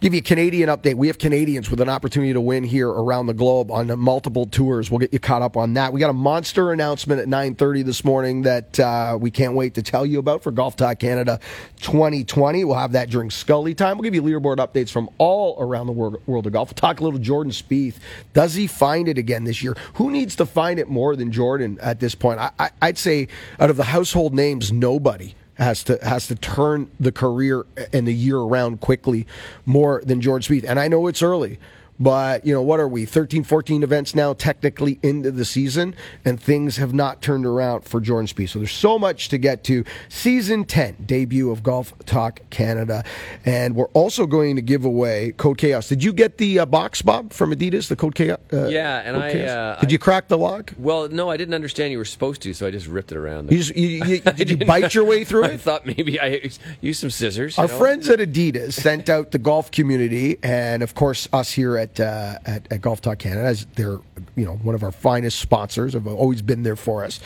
Give you a Canadian update. We have Canadians with an opportunity to win here around the globe on multiple tours. We'll get you caught up on that. We got a monster announcement at 9:30 this morning that uh, we can't wait to tell you about for Golf Talk Canada 2020. We'll have that during Scully time. We'll give you leaderboard updates from all around the world, world of golf. We'll talk a little Jordan Spieth. Does he find it again this year? Who needs to find it more than Jordan at this point? I, I'd say out of the household names, nobody has to has to turn the career and the year around quickly more than George Spieth. And I know it's early. But, you know, what are we? 13, 14 events now, technically into the season, and things have not turned around for Jordan Spieth. So there's so much to get to. Season 10, debut of Golf Talk Canada. And we're also going to give away Code Chaos. Did you get the uh, box, Bob, from Adidas, the Code Chaos? Uh, Yeah, and I, uh, Did you crack the lock? Well, no, I didn't understand you were supposed to, so I just ripped it around. You just, you, you, did you bite your way through it? I thought maybe I used some scissors. Our know? friends at Adidas sent out the golf community, and of course us here at uh, at, at Golf Talk Canada, as they're you know one of our finest sponsors, have always been there for us.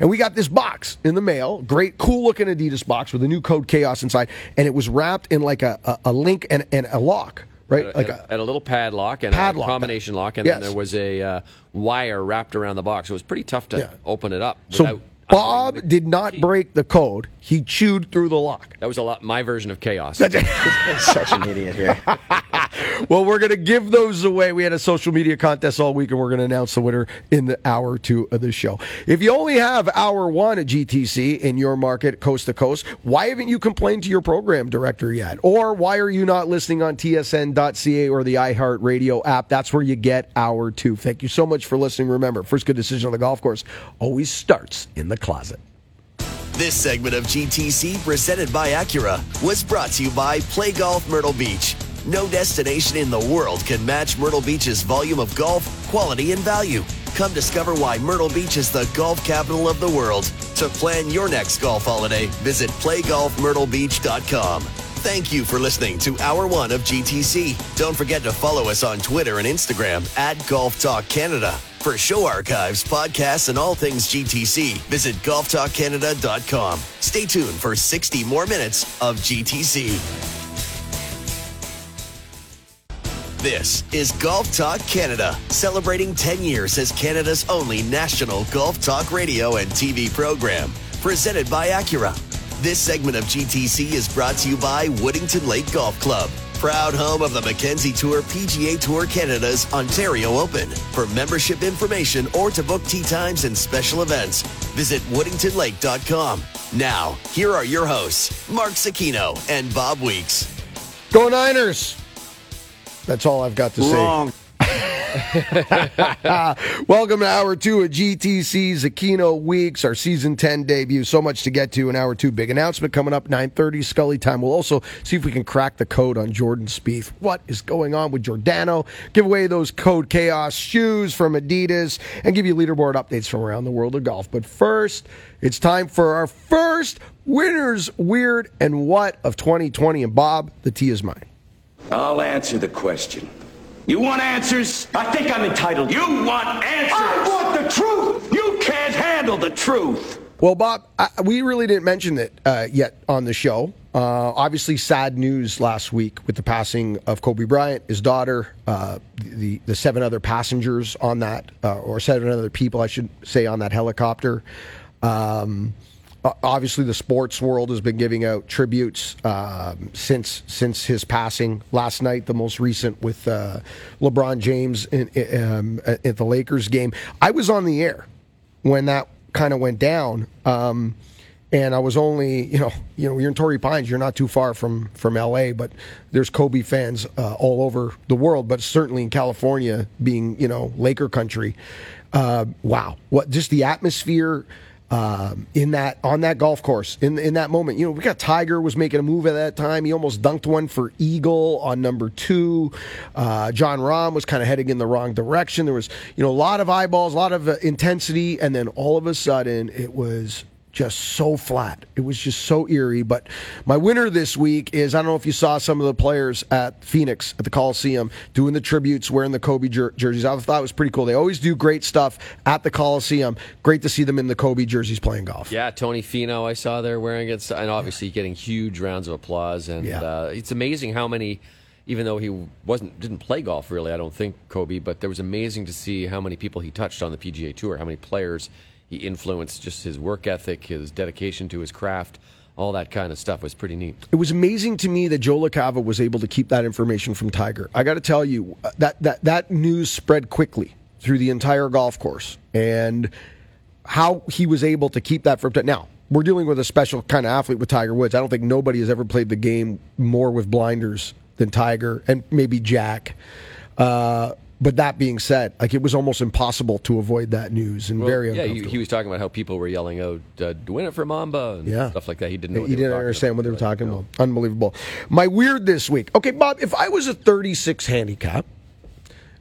And we got this box in the mail, great, cool looking Adidas box with a new code Chaos inside, and it was wrapped in like a, a, a link and, and a lock, right? And like a, and a little padlock and Padlock. a combination lock, and Yes. then there was a uh, wire wrapped around the box. It was pretty tough to Yeah. open it up. so without Bob the did not key. break the code; he chewed through the lock. That was a lot. My version of chaos. Such an idiot here. Well, we're going to give those away. We had a social media contest all week, and we're going to announce the winner in the hour two of the show. If you only have hour one at GTC in your market, coast to coast, why haven't you complained to your program director yet? Or why are you not listening on TSN.ca or the iHeartRadio app? That's where you get hour two. Thank you so much for listening. Remember, first good decision on the golf course always starts in the closet. This segment of GTC, presented by Acura, was brought to you by Play Golf Myrtle Beach. No destination in the world can match Myrtle Beach's volume of golf, quality, and value. Come discover why Myrtle Beach is the golf capital of the world. To plan your next golf holiday, visit playgolfmyrtlebeach.com. Thank you for listening to Hour One of GTC. Don't forget to follow us on Twitter and Instagram at Golf Talk Canada. For show archives, podcasts, and all things GTC, visit golftalkcanada.com. Stay tuned for 60 more minutes of GTC. This is Golf Talk Canada, celebrating 10 years as Canada's only national golf talk radio and TV program. Presented by Acura. This segment of GTC is brought to you by Woodington Lake Golf Club, proud home of the Mackenzie Tour PGA Tour Canada's Ontario Open. For membership information or to book tee times and special events, visit woodingtonlake.com. Now, here are your hosts, Mark Zecchino and Bob Weeks. Go Niners! That's all I've got to say. Welcome to hour two of GTC Zecchino Weeks, our season 10 debut. So much to get to in hour two. Big announcement coming up 9.30 Scully time. We'll also see if we can crack the code on Jordan Spieth. What is going on with Giordano? Give away those Code Chaos shoes from Adidas and give you leaderboard updates from around the world of golf. But first, it's time for our first winners, weird, and what of 2020. And Bob, the tea is mine. I'll answer the question. You want answers? I think I'm entitled. You want answers? I want the truth. You can't handle the truth. Well, Bob, I, we really didn't mention it uh, yet on the show. Uh, obviously, sad news last week with the passing of Kobe Bryant, his daughter, uh, the the seven other passengers on that, uh, or seven other people, I should say, on that helicopter. Um, o- obviously, the sports world has been giving out tributes um, since since his passing. Last night, the most recent with uh, LeBron James in, in, um, at the Lakers game. I was on the air when that kind of went down. Um, and I was only, you know, you know, you're in Torrey Pines. You're not too far from from L.A., but there's Kobe fans uh, all over the world, but certainly in California, being you know Laker country. Uh, wow, what just the atmosphere um, in that on that golf course in in that moment. You know, we got Tiger was making a move at that time. He almost dunked one for eagle on number two. Uh, Jon Rahm was kind of heading in the wrong direction. There was you know a lot of eyeballs, a lot of uh, intensity, and then all of a sudden it was just so flat. It was just so eerie. But my winner this week is I don't know if you saw some of the players at Phoenix at the Coliseum doing the tributes, wearing the Kobe jer- jerseys. I thought it was pretty cool. They always do great stuff at the Coliseum. Great to see them in the Kobe jerseys playing golf. Yeah, Tony Finau, I saw there wearing it, and obviously getting huge rounds of applause. And Yeah. uh, it's amazing how many, even though he wasn't didn't play golf really, I don't think Kobe, but there was amazing to see how many people he touched on the PGA Tour, how many players he influenced, just his work ethic, his dedication to his craft, all that kind of stuff was pretty neat. It was amazing to me that Joe LaCava was able to keep that information from Tiger. I got to tell you uh, that that that news spread quickly through the entire golf course, and how he was able to keep that from. Now we're dealing with a special kind of athlete with Tiger Woods. I don't think nobody has ever played the game more with blinders than Tiger, and maybe Jack. Uh, but that being said, like it was almost impossible to avoid that news, and Well, very yeah, he, he was talking about how people were yelling out, uh, "Win it for Mamba" and Yeah. stuff like that. He didn't know. What He didn't understand about. what they were talking No. about. Unbelievable. My weird this week. Okay, Bob, if I was a 36 handicap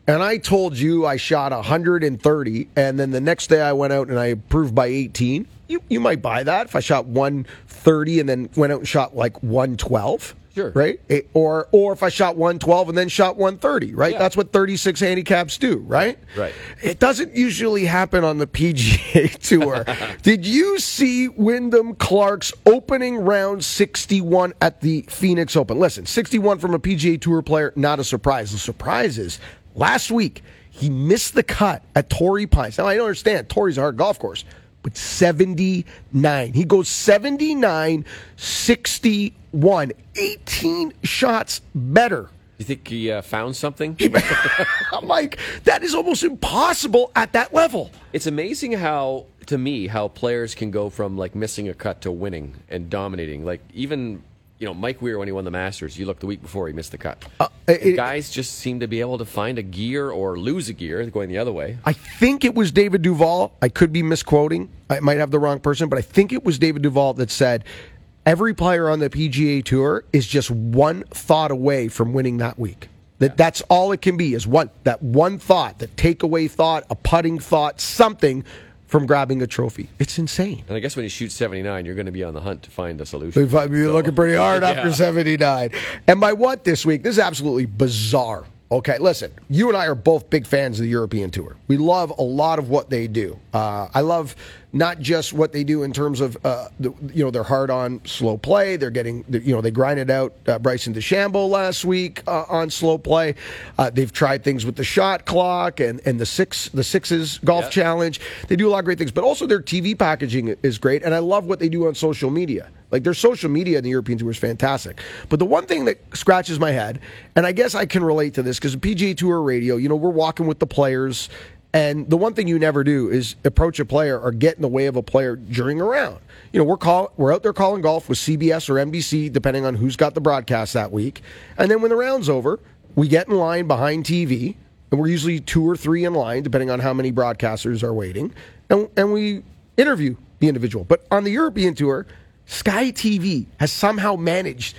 and I told you I shot 130 and then the next day I went out and I improved by 18, you, you might buy that. If I shot 130 and then went out and shot like 112, Sure. Right? It- or or if I shot 112 and then shot 130, right? Yeah. That's what 36 handicaps do, right? Right. It doesn't usually happen on the PGA Tour. Did you see Wyndham Clark's opening round 61 at the Phoenix Open? Listen, 61 from a PGA Tour player, not a surprise. The surprise is last week he missed the cut at Torrey Pines. Now I don't understand. Torrey's a hard golf course. But 79. He goes 79, 61. 18 shots better. You think he uh, found something? I'm like, that is almost impossible at that level. It's amazing how, to me, how players can go from like missing a cut to winning and dominating. Like even, you know, Mike Weir when he won the Masters, you look the week before he missed the cut. Uh, it- guys just seem to be able to find a gear or lose a gear going the other way. I think it was David Duval. I could be misquoting. I might have the wrong person, but I think it was David Duval that said every player on the PGA Tour is just one thought away from winning that week. That that's all it can be is one that one thought, the takeaway thought, a putting thought, something from grabbing a trophy. It's insane. And I guess when you shoot 79, you're going to be on the hunt to find a solution. We've been looking pretty hard after 79. And by what this week? This is absolutely bizarre. Okay, listen, you and I are both big fans of the European Tour. We love a lot of what they do. Uh, I love not just what they do in terms of, uh, the, you know, they're hard on slow play. They're getting, you know, they grinded out uh, Bryson DeChambeau last week uh, on slow play. Uh, they've tried things with the shot clock and, and the six the sixes golf challenge. They do a lot of great things, but also their TV packaging is great. And I love what they do on social media. Like their social media in the European Tour is fantastic. But the one thing that scratches my head, and I guess I can relate to this because PGA Tour radio, you know, we're walking with the players, and the one thing you never do is approach a player or get in the way of a player during a round. You know, we're call we're out there calling golf with CBS or NBC, depending on who's got the broadcast that week. And then when the round's over, we get in line behind TV, and we're usually two or three in line, depending on how many broadcasters are waiting, and, and we interview the individual. But on the European Tour, Sky TV has somehow managed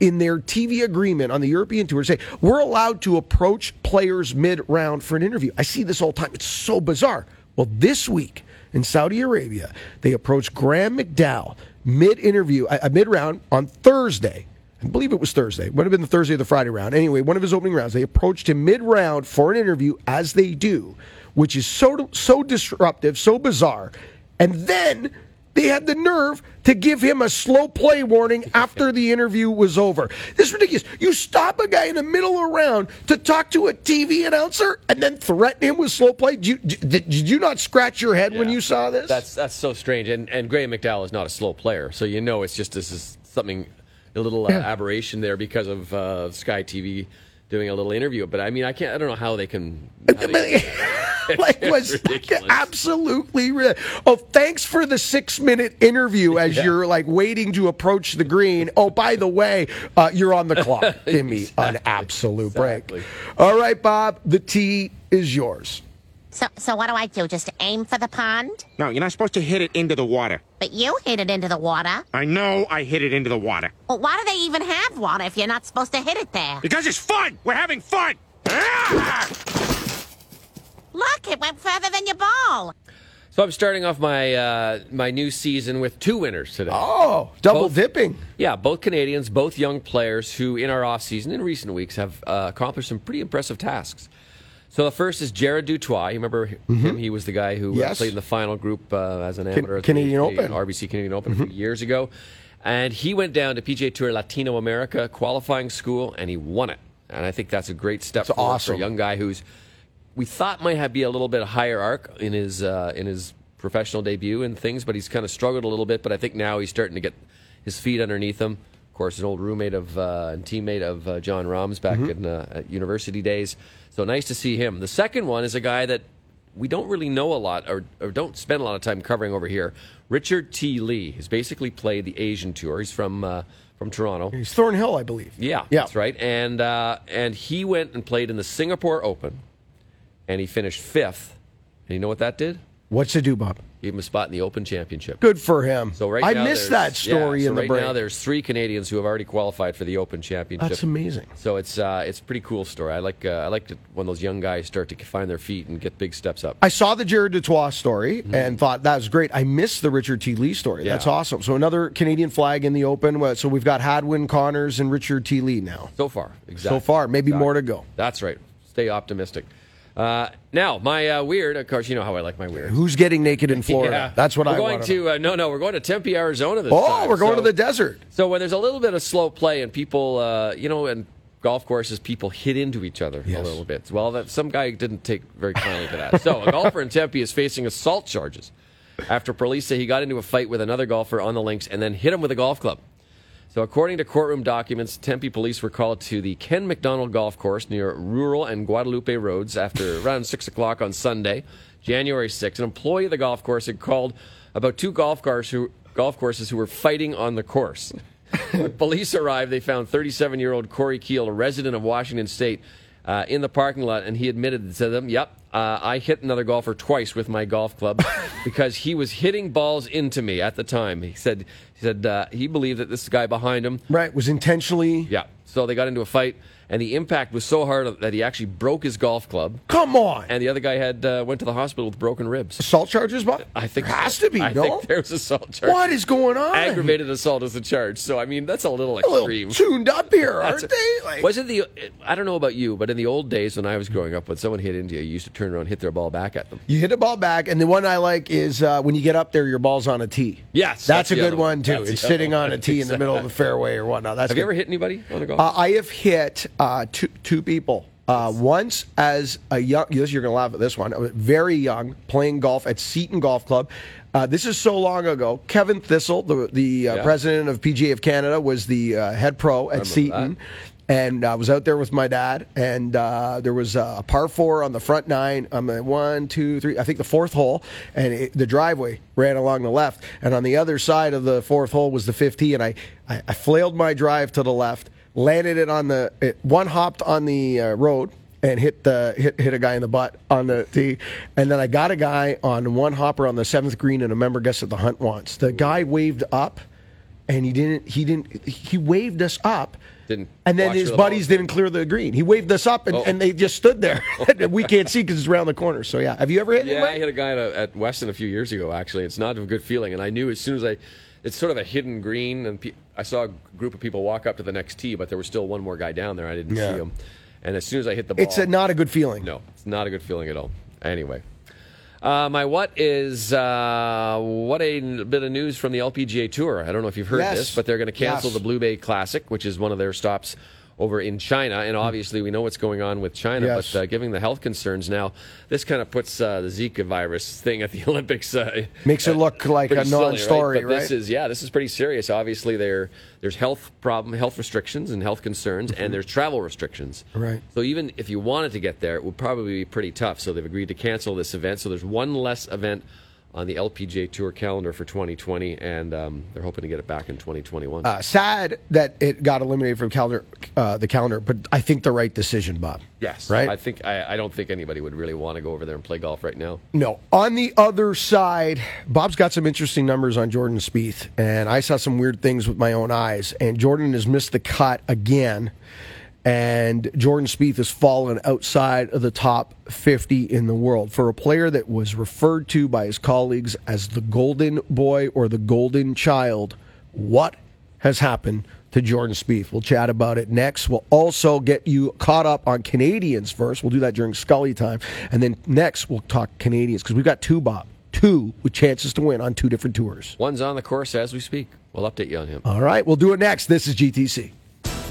in their TV agreement on the European Tour say we're allowed to approach players mid round for an interview. I see this all the time. It's so bizarre. Well, this week in Saudi Arabia, they approached Graham McDowell mid interview, uh, mid round on Thursday. I believe it was Thursday. It Would have been the Thursday or the Friday round. Anyway, one of his opening rounds, they approached him mid round for an interview, as they do, which is so so disruptive, so bizarre. And then they had the nerve to give him a slow play warning after the interview was over. This is ridiculous. You stop a guy in the middle of a round to talk to a TV announcer and then threaten him with slow play. Did you, did, did you not scratch your head when you saw this? That's that's so strange. And and Graham McDowell is not a slow player, so you know it's just this is something a little uh, aberration there because of uh, Sky TV doing a little interview. But I mean, I can't. I don't know how they can. How they like was ridiculous. absolutely ri- oh thanks for the six minute interview as you're like waiting to approach the green oh by the way uh, you're on the clock give me an absolute Exactly. break all right bob the tee is yours So, so what do I do? Just aim for the pond? No, you're not supposed to hit it into the water. But you hit it into the water. I know I hit it into the water. Well, why do they even have water if you're not supposed to hit it there? Because it's fun! We're having fun! Ah! Look, it went further than your ball. So I'm starting off my uh, my new season with two winners today. oh double Both- dipping Yeah, both Canadians, both young players who, in our off season in recent weeks, have uh, accomplished some pretty impressive tasks. So the first is Jared du Toit. You remember him? He was the guy who uh, Mm-hmm. Yes. played in the final group uh, as an amateur at the Canadian Open. Mm-hmm. RBC Canadian Open a few years ago. And he went down to PGA Tour Latino America qualifying school, and he won it. And I think that's a great step for awesome. a young guy who's we thought might have be a little bit higher arc in his uh, in his professional debut and things, but he's kind of struggled a little bit. But I think now he's starting to get his feet underneath him. Of course, an old roommate of uh, and teammate of uh, Jon Rahm's back Mm-hmm. in uh, university days. So nice to see him. The second one is a guy that we don't really know a lot or, or don't spend a lot of time covering over here. Richard T. Lee has basically played the Asian tour. He's from uh, from Toronto. he's thornhill i believe Yeah, yeah that's right. And uh, and he went and played in the Singapore Open, and he finished fifth. And you know what that did? What's to do, Bob? Gave him a spot in the Open Championship. Good for him. So right I now missed that story yeah, so in the right break. now there's three Canadians who have already qualified for the Open Championship. That's amazing. So it's uh, it's a pretty cool story. I like uh, I like it when those young guys start to find their feet and get big steps up. I saw the Jared du Toit story and thought that was great. I missed the Richard T. Lee story. Mm-hmm. Yeah. That's awesome. So another Canadian flag in the Open. So we've got Hadwin, Conners, and Richard T. Lee now. So far, exactly. So far, maybe Exactly. more to go. That's right. Stay optimistic. Uh, now, my uh, weird. Of course, you know how I like my weird. Who's getting naked in Florida? Yeah. That's what we're I going to. Uh, no, no, we're going to Tempe, Arizona this Oh, time. we're going So- to the desert. So when there's a little bit of slow play and people, uh, you know, and golf courses, people hit into each other Yes. a little bit. Well, that some guy didn't take very kindly to that. So a golfer in Tempe is facing assault charges after police say he got into a fight with another golfer on the links and then hit him with a golf club. So, according to courtroom documents, Tempe police were called to the Ken McDonald Golf Course near Rural and Guadalupe Roads after around 6 o'clock on Sunday, January 6th. An employee of the golf course had called about two golf, cars who, golf courses who were fighting on the course. when police arrived, they found 37 year old Corey Keel, a resident of Washington State, uh, in the parking lot, and he admitted to them, Yep, uh, I hit another golfer twice with my golf club because he was hitting balls into me at the time. He said he said uh, he believed that this guy behind him, Right, was intentionally. yeah. So they got into a fight, and the impact was so hard that he actually broke his golf club, Come on. and the other guy had uh, went to the hospital with broken ribs. assault charges, Bob? I think There has to be. I no. think there's assault charge. what is going on? Aggravated assault is the charge. So I mean, that's a little A little extreme. tuned up here, aren't they? Like, was it the? I don't know about you, but in the old days when I was growing up, when someone hit into you, used to turn around, and hit their ball back at them. you hit a ball back, and the one I like is uh, when you get up there, your ball's on a tee. Yes, that's, that's a good one one. too. That's It's sitting on a one. tee in the middle of the fairway or whatnot. That's Have you ever hit anybody on a golf? Uh, I have hit uh, two two people. Uh, once as a young, yes, you're going to laugh at this one. Very young, playing golf at Seton Golf Club. Uh, this is so long ago. Kevin Thistle, the the uh, Yeah. president of PGA of Canada, was the uh, head pro at Seton, and I was out there with my dad. And uh, there was a par four on the front nine. I'm at one, two, three. I think the fourth hole, and it, the driveway ran along the left. And on the other side of the fourth hole was the 15. And I, I, I flailed my drive to the left landed it on the it, one hopped on the uh, road and hit the hit hit a guy in the butt on the tee, and then I got a guy on one hopper on the seventh green, and a member guess at the hunt once. The guy waved up, and he didn't he didn't he waved us up. Didn't and then his the buddies didn't clear the green. He waved us up, and, Oh. and they just stood there. we can't see because it's around the corner. So yeah, have you ever hit? Yeah, I hit a guy at, at Weston a few years ago. Actually, it's not a good feeling, and I knew as soon as I, it's sort of a hidden green, and pe- I saw a group of people walk up to the next tee, but there was still one more guy down there. I didn't Yeah. see him, and as soon as I hit the ball, It's a, not a good feeling. no, it's not a good feeling at all. Anyway. Uh, my what is uh, what a n- bit of news from the LPGA Tour. I don't know if you've heard Yes. this, but they're going to cancel Yes. the Blue Bay Classic, which is one of their stops over in China. And obviously, we know what's going on with China, Yes. but uh, given the health concerns now, this kind of puts uh, the Zika virus thing at the Olympics. Uh, Makes it look like a silly, non-story, But this is yeah, this is pretty serious. Obviously, there there's health problem, health restrictions, and health concerns, and there's travel restrictions. Mm-hmm. Right. So even if you wanted to get there, it would probably be pretty tough. So they've agreed to cancel this event. So there's one less event on the LPGA Tour calendar for 2020, and um, they're hoping to get it back in 2021. Uh, sad that it got eliminated from calendar, uh, the calendar, but I think the right decision, Bob. yes, right. I think I, I don't think anybody would really want to go over there and play golf right now. No. On the other side, Bob's got some interesting numbers on Jordan Spieth, and I saw some weird things with my own eyes. And Jordan has missed the cut again, and Jordan Spieth has fallen outside of the top 50 in the world for a player that was referred to by his colleagues as the golden boy or the golden child. What has happened to Jordan Spieth? We'll chat about it next. We'll also get you caught up on Canadians first. We'll do that during Scully time, and then next we'll talk Canadians because we've got two Bob, two with chances to win on two different tours. One's on the course as we speak. We'll update you on him. All right, we'll do it next. This is GTC.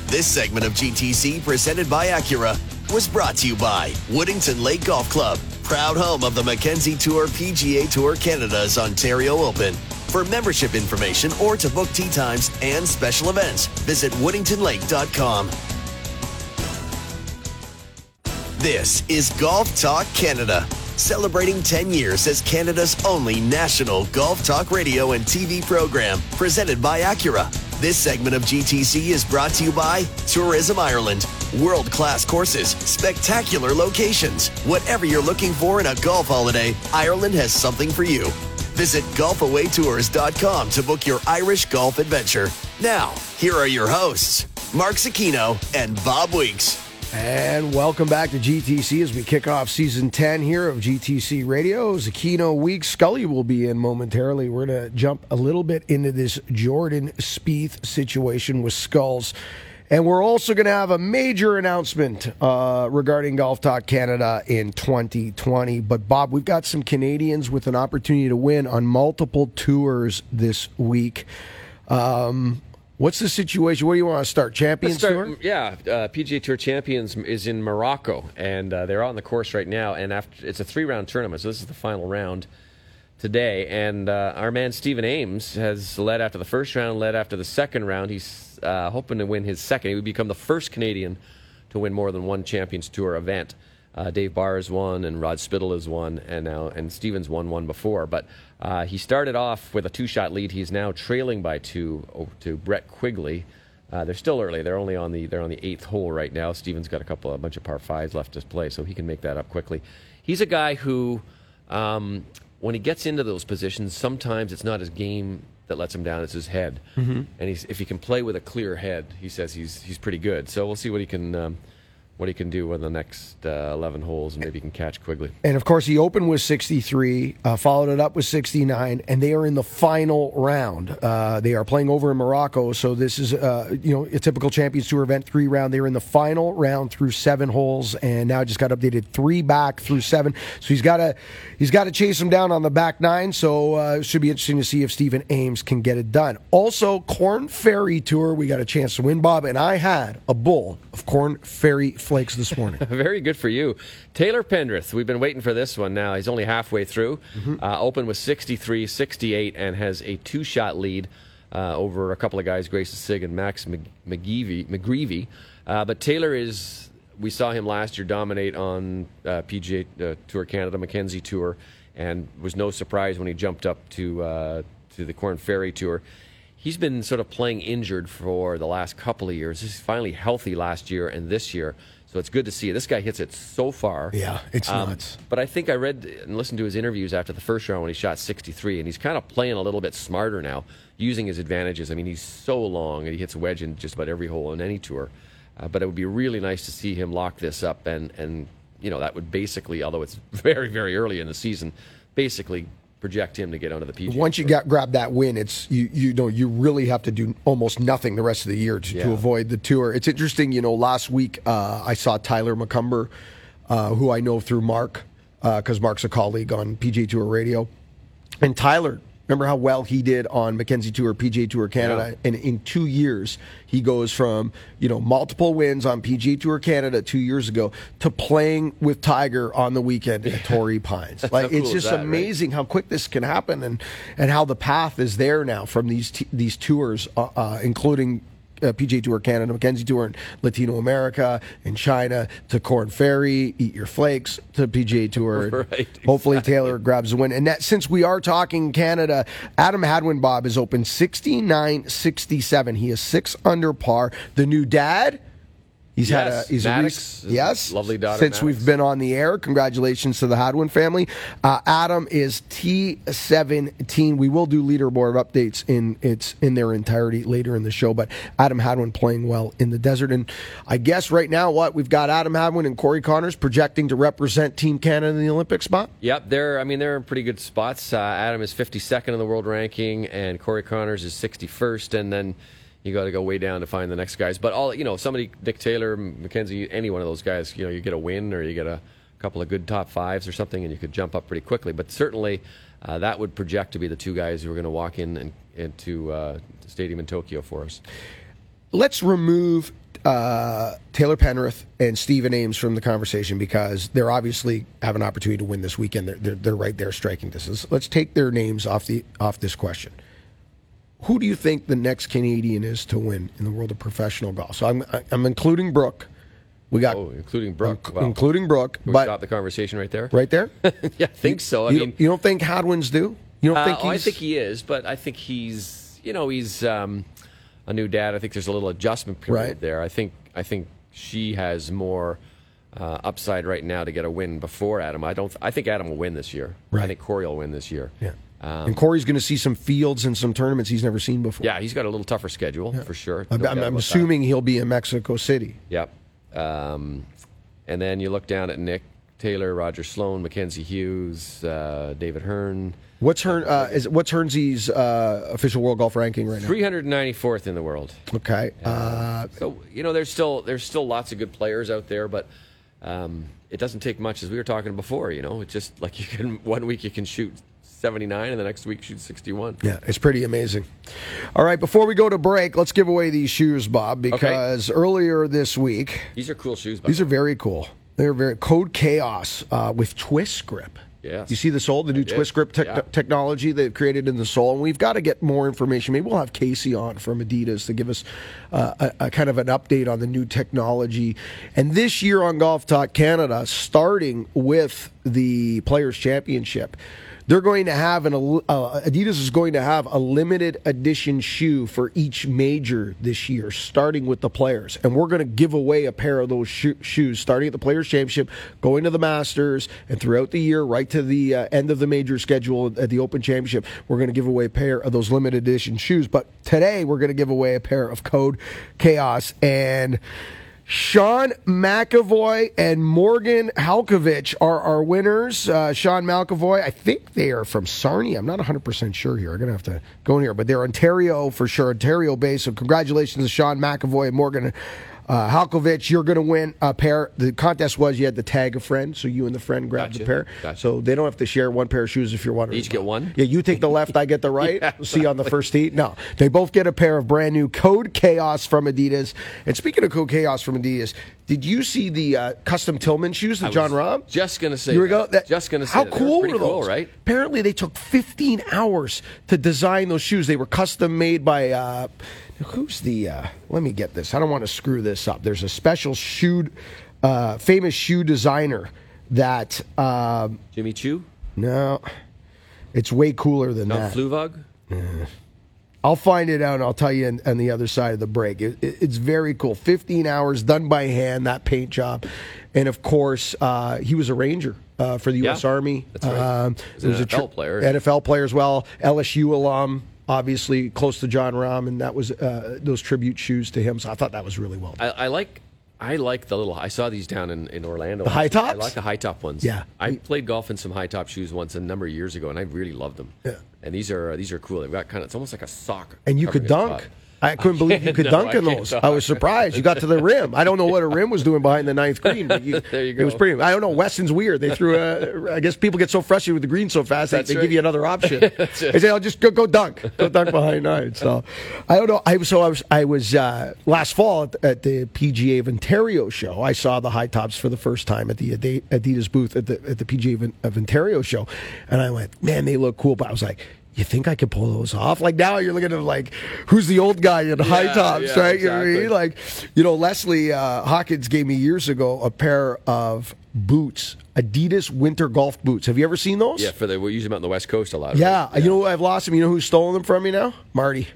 This segment of GTC, presented by Acura, was brought to you by Woodington Lake Golf Club, proud home of the Mackenzie Tour PGA Tour Canada's Ontario Open. For membership information or to book tee times and special events, visit woodingtonlake.com. This is Golf Talk Canada, celebrating 10 years as Canada's only national golf talk radio and TV program, presented by Acura. This segment of GTC is brought to you by Tourism Ireland, World class courses, spectacular locations. Whatever you're looking for in a golf holiday, Ireland has something for you. Visit golfawaytours.com to book your Irish golf adventure. Now, here are your hosts, Mark Zecchino and Bob Weeks. And welcome back to GTC as we kick off season 10 here of GTC Radio. Zecchino Week. Scully will be in momentarily. We're going to jump a little bit into this Jordan Spieth situation with Skulls. And we're also going to have a major announcement uh, regarding Golf Talk Canada in 2020. But, Bob, we've got some Canadians with an opportunity to win on multiple tours this week. Um, what's the situation? Where do you want to start? Champions Let's Tour? Yeah, uh, PGA Tour Champions is in Morocco, and uh, they're on the course right now. And after it's a three-round tournament, so this is the final round today. And uh, our man Stephen Ames has led after the first round, led after the second round. He's uh, hoping to win his second. He would become the first Canadian to win more than one Champions Tour event. Uh, Dave Barr has won, and Rod Spittle has won, and now and Stevens won one before. But uh, he started off with a two-shot lead. He's now trailing by two to Brett Quigley. Uh, they're still early. They're only on the they're on the eighth hole right now. Stevens got a couple a bunch of par fives left to play, so he can make that up quickly. He's a guy who, um, when he gets into those positions, sometimes it's not his game that lets him down; it's his head. Mhm. And he's, if he can play with a clear head, he says he's he's pretty good. So we'll see what he can um, what he can do with the next uh, eleven holes, and maybe he can catch Quigley. And of course, he opened with 63, uh, followed it up with 69, and they are in the final round. Uh, they are playing over in Morocco, so this is uh, you know a typical Champions Tour event, three round. They're in the final round through seven holes, and now just got updated three back through seven. So he's got to he's got to chase him down on the back nine. So uh, it should be interesting to see if Stephen Ames can get it done. Also, Korn Ferry Tour, we got a chance to win, Bob, and I had a bull of Corn Ferry flakes this morning. Very good for you. Taylor Pendrith, we've been waiting for this one now. He's only halfway through. Uh, opened with 63, 68, and has a two shot lead uh, over a couple of guys, Grayson Sigg and Max Mc- McGeevy, McGreevy. Uh, but Taylor is, we saw him last year dominate on uh, PGA uh, Tour Canada, Mackenzie Tour, and was no surprise when he jumped up to, uh, to the Korn Ferry Tour he's been sort of playing injured for the last couple of years. He's finally healthy last year and this year, so it's good to see. This guy hits it so far. Yeah, it's Um, nuts. But I think I read and listened to his interviews after the first round when he shot 63, and he's kind of playing a little bit smarter now, using his advantages. I mean, he's so long and he hits a wedge in just about every hole on any tour. Uh, but it would be really nice to see him lock this up, and and you know that would basically, although it's very very early in the season, basically project him to get onto the PGA. Once you got grab that win, it's you you know you really have to do almost nothing the rest of the year to, to avoid the tour. It's interesting, you know. Last week uh, I saw Tyler McCumber, uh, who I know through Mark, because Mark's a colleague on PGA Tour Radio, and Tyler. Remember how well he did on Mackenzie Tour, PGA Tour Canada, and in two years he goes from you know multiple wins on PGA Tour Canada two years ago to playing with Tiger on the weekend at Torrey Pines. Like cool it's just that, amazing amazing how quick this can happen and and how the path is there now from these t- these tours, uh, uh, including. Uh, PGA Tour Canada, Mackenzie Tour in Latino America, in China, to Korn Ferry, Eat Your Flakes, to PGA Tour. Right, Hopefully Taylor grabs the win. And that, since we are talking Canada, Adam Hadwin Bob is open 69 67. He is six under par. The new dad. He's had a Yes, he's Maddox, a rec- yes lovely daughter, since Maddox. we've been on the air. Congratulations to the Hadwin family. Uh, Adam is T seventeen. We will do leaderboard updates in its in their entirety later in the show. But Adam Hadwin playing well in the desert, and I guess right now what we've got Adam Hadwin and Corey Conners projecting to represent Team Canada in the Olympic spot. Yep, they're. I mean, they're in pretty good spots. Uh, Adam is 52nd in the world ranking, and Corey Conners is 61st, and then you got to go way down to find the next guys. But all you know, somebody, Nick Taylor, Mackenzie, any one of those guys, you know, you get a win or you get a couple of good top fives or something, and you could jump up pretty quickly. But certainly, uh, that would project to be the two guys who are going to walk in and into uh, the stadium in Tokyo for us. let's remove uh, Taylor Pendrith and Stephen Ames from the conversation because they're obviously have an opportunity to win this weekend. They're, they're, they're right there striking distance. Let's take their names off the off this question. Who do you think the next Canadian is to win in the world of professional golf? So I'm I'm including Brooke. We got Oh, including Brooke. Wow. including Brooke, we stop the conversation right there. right there. yeah, I think so. I you, mean, you don't think Hadwin's do? You don't Uh, think oh, I think he is, but I think he's, you know, he's um, a new dad. I think there's a little adjustment period Right. there. I think, I think she has more uh, upside right now to get a win before Adam. I don't. I think Adam will win this year. I think Corey will win this year. Yeah. Um, and Corey's going to see some fields and some tournaments he's never seen before. yeah, he's got a little tougher schedule for sure. I'm, I'm- I'm assuming he'll be in Mexico City. Yep. Um, and then you look down at Nick Taylor, Roger Sloan, Mackenzie Hughes, uh, David Hearn. What's Hearn? Uh, is what's Hearnsy's uh, official world golf ranking right now? 394th in the world. Okay. Uh, So you know, there's still there's still lots of good players out there, but um, it doesn't take much, as we were talking before. You know, it's just like you can one week you can shoot 79, and the next week shoot 61. Yeah, it's pretty amazing. All right, before we go to break, let's give away these shoes, Bob, because earlier this week, These are cool shoes. By these are very cool. They're very Code Chaos uh, with twist grip. Yes. You see the sole, the new twist grip tech Yeah. technology they've created in the sole, and we've got to get more information. Maybe we'll have Casey on from Adidas to give us uh, a, a kind of an update on the new technology. And this year on Golf Talk Canada, starting with the Players Championship. They're going to have an uh, Adidas is going to have a limited edition shoe for each major this year, starting with the players, and we're going to give away a pair of those sho- shoes, starting at the Players Championship, going to the Masters, and throughout the year, right to the uh, end of the major schedule at the Open Championship. We're going to give away a pair of those limited edition shoes. But today, we're going to give away a pair of Code Chaos and. Sean McAvoy and Morgan Halkovich are our winners. Uh, Sean McAvoy, I think they are from Sarnia. I'm not 100% sure here. I'm going to have to go in here, but they're Ontario for sure, Ontario based. So congratulations to Sean McAvoy and Morgan uh, Halkovich. You're going to win a pair. The contest was you had to tag a friend, so you and the friend grabbed Gotcha. the pair. Gotcha. So they don't have to share one pair of shoes if you're wondering. Each get one? Yeah, you take the left, I get the right. Yeah, See you on the first tee. No, they both get a pair of brand new Code Chaos from Adidas. And speaking of Code Chaos from Adidas, did you see the uh, custom Tillman shoes that Jon Rahm? just gonna say You were that. go- that- Just gonna say how that. Were cool were cool, those? right? Apparently, they took 15 hours to design those shoes. They were custom made by. Uh, who's the? Uh, let me get this. I don't want to screw this up. There's a special shoe, uh, famous shoe designer that. Um, Jimmy Choo, no, it's way cooler than not that. Fluevog. I'll find it out and I'll tell you on, on the other side of the break. It, it- it's very cool. 15 hours done by hand, that paint job. And of course, uh, he was a Ranger uh, for the U.S. Yeah, Army. that's right. Um, an was a NFL player. NFL player as well. LSU alum, obviously close to Jon Rahm, and that was uh, those tribute shoes to him. So I thought that was really well done. I, I like. I like the little. I saw these down in, in Orlando. The high I like the high top ones. Yeah. I played golf in some high top shoes once a number of years ago, and I really loved them. Yeah. And these are these are cool. They've got kind of. It's almost like a sock. And you could dunk. I couldn't believe you could No, dunk in those. dunk. I was surprised. You got to the rim. I don't know what a rim was doing behind the ninth green. But you, There you It was pretty. I don't know. Weston's weird. They threw. A, I guess people get so frustrated with the green so fast That's they right. give you another option. They say, "I'll just go, go dunk, go dunk behind nine. So I don't know. I was so I was I was uh, last fall at, at the PGA of Ontario show. I saw the high tops for the first time at the Adidas booth at the at the PGA of, of Ontario show, and I went, man, they look cool. But I was like. You think I could pull those off? Like now, you're looking at like, who's the old guy in high tops, yeah, right? You know what I mean? Like, you know, Leslie uh, Hawkins gave me years ago a pair of boots, Adidas winter golf boots. Have you ever seen those? Yeah, for the we use them out on the west coast a lot. Yeah, right? you know I've lost them. You know who's stolen them from me now? Marty,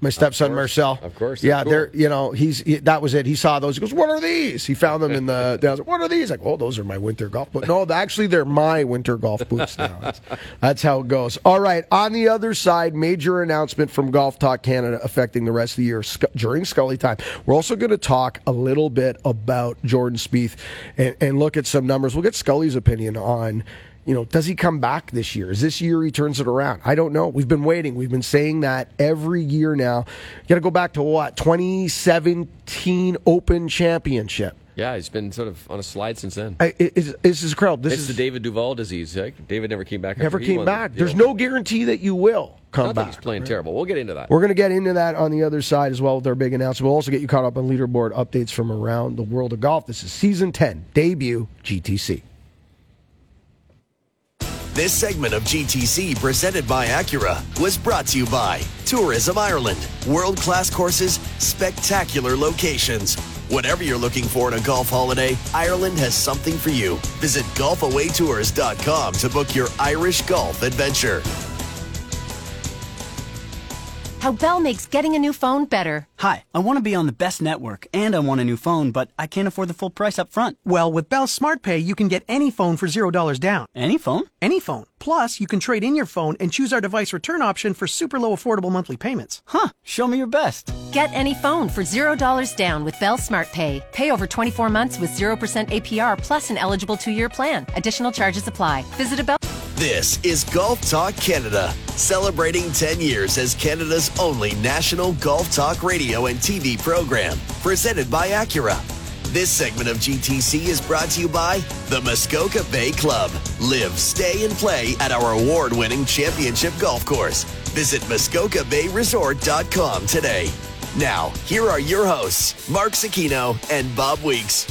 my stepson. Marcel. Of course, Yeah, they're they're you know he's he, that was it. He saw those. He goes, "What are these?" He found them in the. I was like, what are these? Like, oh, those are my winter golf boots. No, actually, they're my winter golf boots now. That's, that's how it goes. All right. On the other side, major announcement from Golf Talk Canada affecting the rest of the year Sc- during Scully time. We're also going to talk a little bit about Jordan Spieth and, and look at some numbers. We'll get Scully's opinion on you know, does he come back this year? Is this year he turns it around? I don't know. We've been waiting. We've been saying that every year now. You got to go back to what? 2017 Open Championship. Yeah, he's been sort of on a slide since then. I, it- it's, this is crowd. This it's is the David Duval disease. Like, David never came back. never came won the back. There's no guarantee that you will come Not that he's back. playing terrible. We'll get into that. We're going to get into that on the other side as well with our big announcement. We'll also get you caught up on leaderboard updates from around the world of golf. This is season 10, debut GTC. This segment of GTC presented by Acura was brought to you by Tourism Ireland. World class courses, spectacular locations. Whatever you're looking for in a golf holiday, Ireland has something for you. Visit golfawaytours.com to book your Irish golf adventure. How Bell makes getting a new phone better. Hi, I want to be on the best network and I want a new phone, but I can't afford the full price up front. Well, with Bell Smart Pay, you can get any phone for $0 down. Any phone? Any phone. Plus, you can trade in your phone and choose our device return option for super low affordable monthly payments. Huh, show me your best. Get any phone for $0 down with Bell Smart Pay. Pay over 24 months with 0% APR plus an eligible two year plan. Additional charges apply. Visit a Bell. This is Golf Talk Canada, celebrating 10 years as Canada's only national golf talk radio and TV program, presented by Acura. This segment of GTC is brought to you by the Muskoka Bay Club. Live, stay, and play at our award winning championship golf course. Visit MuskokaBayResort.com today. Now, here are your hosts, Mark Zecchino and Bob Weeks.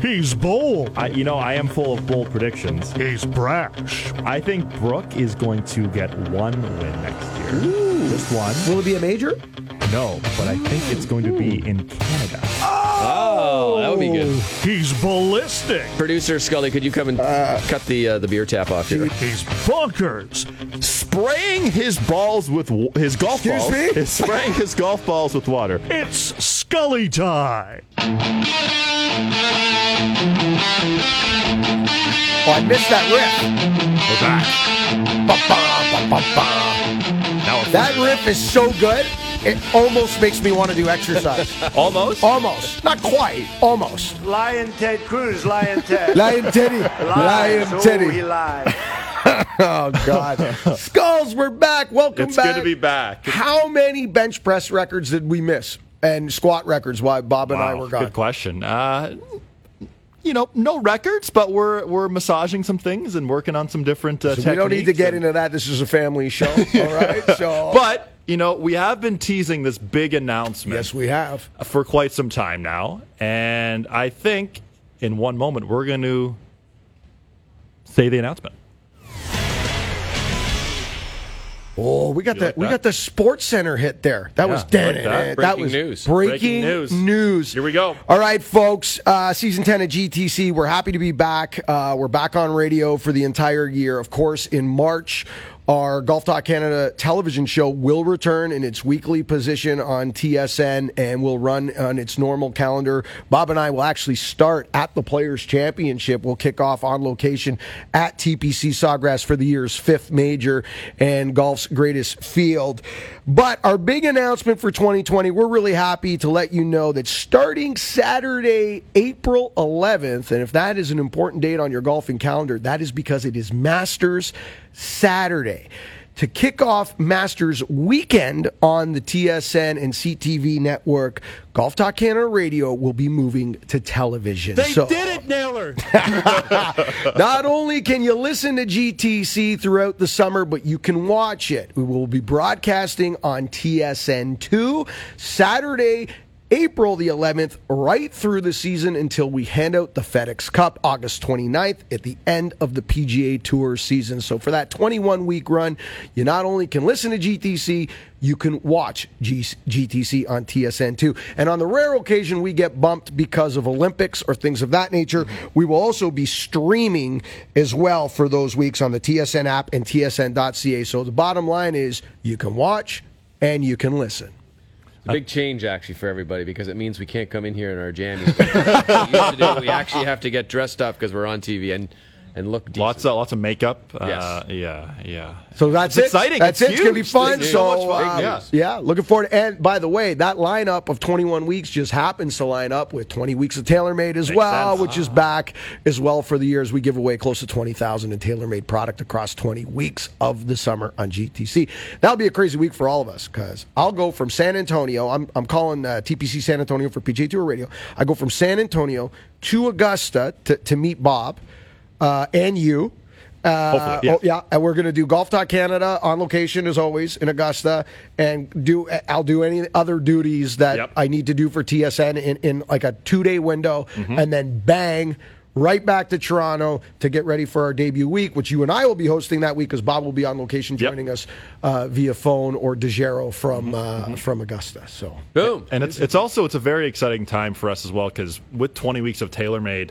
He's bold. I, you know, I am full of bold predictions. He's brash. I think Brooke is going to get one win next year. Just one. Will it be a major? No, but I think it's going to be in Canada. Oh, that would be good. He's ballistic. Producer Scully, could you come and cut the uh, the beer tap off here? He's bonkers. Spraying his balls with w- his golf Excuse balls. me? Is spraying his golf balls with water. It's Scully time. Oh, I missed that riff. We're back. Now we're That riff is so good, it almost makes me want to do exercise. almost. almost. Not quite. Almost. Lion Ted Cruz, Lion Ted. Lion Teddy. Lion Lies. Teddy. Oh, he lied. oh God. Skulls, we're back. Welcome It's back. good to be back. How many bench press records did we miss? And squat records Why Bob and I were gone. Good question. Uh, you know, no records, but we're we're massaging some things and working on some different uh, So we don't need to get and- into that. This is a family show. All right. So But you know, we have been teasing this big announcement. yes, we have. for quite some time now, and I think in one moment we're going to say the announcement. Oh, we got You the like we that? got the Sports Center hit there. That Yeah, was I like dead. that. that was news. Breaking, Breaking news. news. Here we go. All right, folks. Uh, season ten of GTC. We're happy to be back. Uh, we're back on radio for the entire year. Of course, in March. Our Golf Talk Canada television show will return in its weekly position on TSN and will run on its normal calendar. Bob and I will actually start at the Players Championship. We'll kick off on location at TPC Sawgrass for the year's fifth major and golf's greatest field. But our big announcement for 2020, we're really happy to let you know that starting Saturday, April 11th, and if that is an important date on your golfing calendar, that is because it is Masters Saturday. To kick off Masters weekend on the TSN and CTV network, Golf Talk Canada Radio will be moving to television. They So- did it, Naylor. not only can you listen to GTC throughout the summer, but you can watch it. We will be broadcasting on TSN2 Saturday. April the 11th, right through the season until we hand out the FedEx Cup August 29th at the end of the PGA Tour season. So, for that 21 week run, you not only can listen to GTC, you can watch G- GTC on TSN2. And on the rare occasion we get bumped because of Olympics or things of that nature, we will also be streaming as well for those weeks on the TSN app and tsn.ca. So the bottom line is you can watch and you can listen. It's a big uh, change actually for everybody because it means we can't come in here in our jammies. we, used to do, we actually have to get dressed up because we're on TV and and look decent. lots of lots of makeup. Yes. Uh, yeah, yeah. So that's It's it. exciting. That's It's it. It's gonna be fun. It's So so much fun. uh, Big yeah, looking forward. To, And by the way, that lineup of 21 weeks just happens to line up with 20 weeks of TaylorMade as Makes well, sense. which is back as well for the years. We give away close to 20,000 in TaylorMade product across 20 weeks of the summer on GTC. That'll be a crazy week for all of us because I'll go from San Antonio. I'm I'm calling uh, TPC San Antonio for PGA Tour Radio. I go from San Antonio to Augusta to, to meet Bob uh, and you. Uh, Hopefully, yeah. oh, yeah, and we're going to do Golf Talk Canada on location as always in Augusta, and do I'll do any other duties that Yep. I need to do for TSN in, in like a two day window, Mm-hmm. and then bang. Right back to Toronto to get ready for our debut week, which you and I will be hosting that week because Bob will be on location Yep. joining us uh, via phone or Dejero from uh, from Augusta. So Boom. And it's it's also it's a very exciting time for us as well because with 20 weeks of TaylorMade,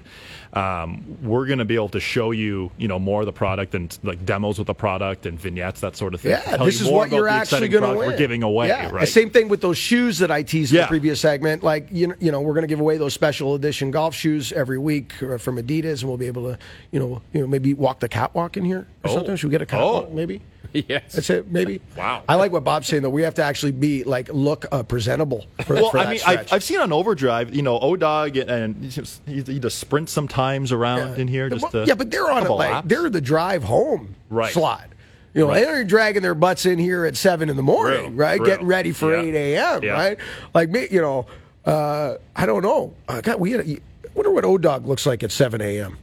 Um, we're going to be able to show you, you know, more of the product and like demos with the product and vignettes, that sort of thing. Yeah, this is what you're actually going to win. We're giving away, yeah. right? Same thing with those shoes that I teased in the previous segment. Like you know, you know, we're going to give away those special edition golf shoes every week uh, from Adidas, and we'll be able to, you know, you know, maybe walk the catwalk in here or Oh. something. Should we get a catwalk? Oh. Maybe. Yes. That's it. Maybe. Wow. I like what Bob's saying though. We have to actually be like look uh, presentable. For, well, for I that mean, stretch. I've, I've seen on Overdrive, you know, Odog and he just, he, he does sprint sometimes around in here. Just Well, to, yeah, but they're on it couple like laps. they're the drive home Right. slot. You know, Right. they're dragging their butts in here at seven in the morning, True, right? true. Getting ready for Yeah. eight a.m. Yeah. Right? Like me, you know. Uh, I don't know. Uh, God, we had. A, I wonder what O Dog looks like at seven a.m.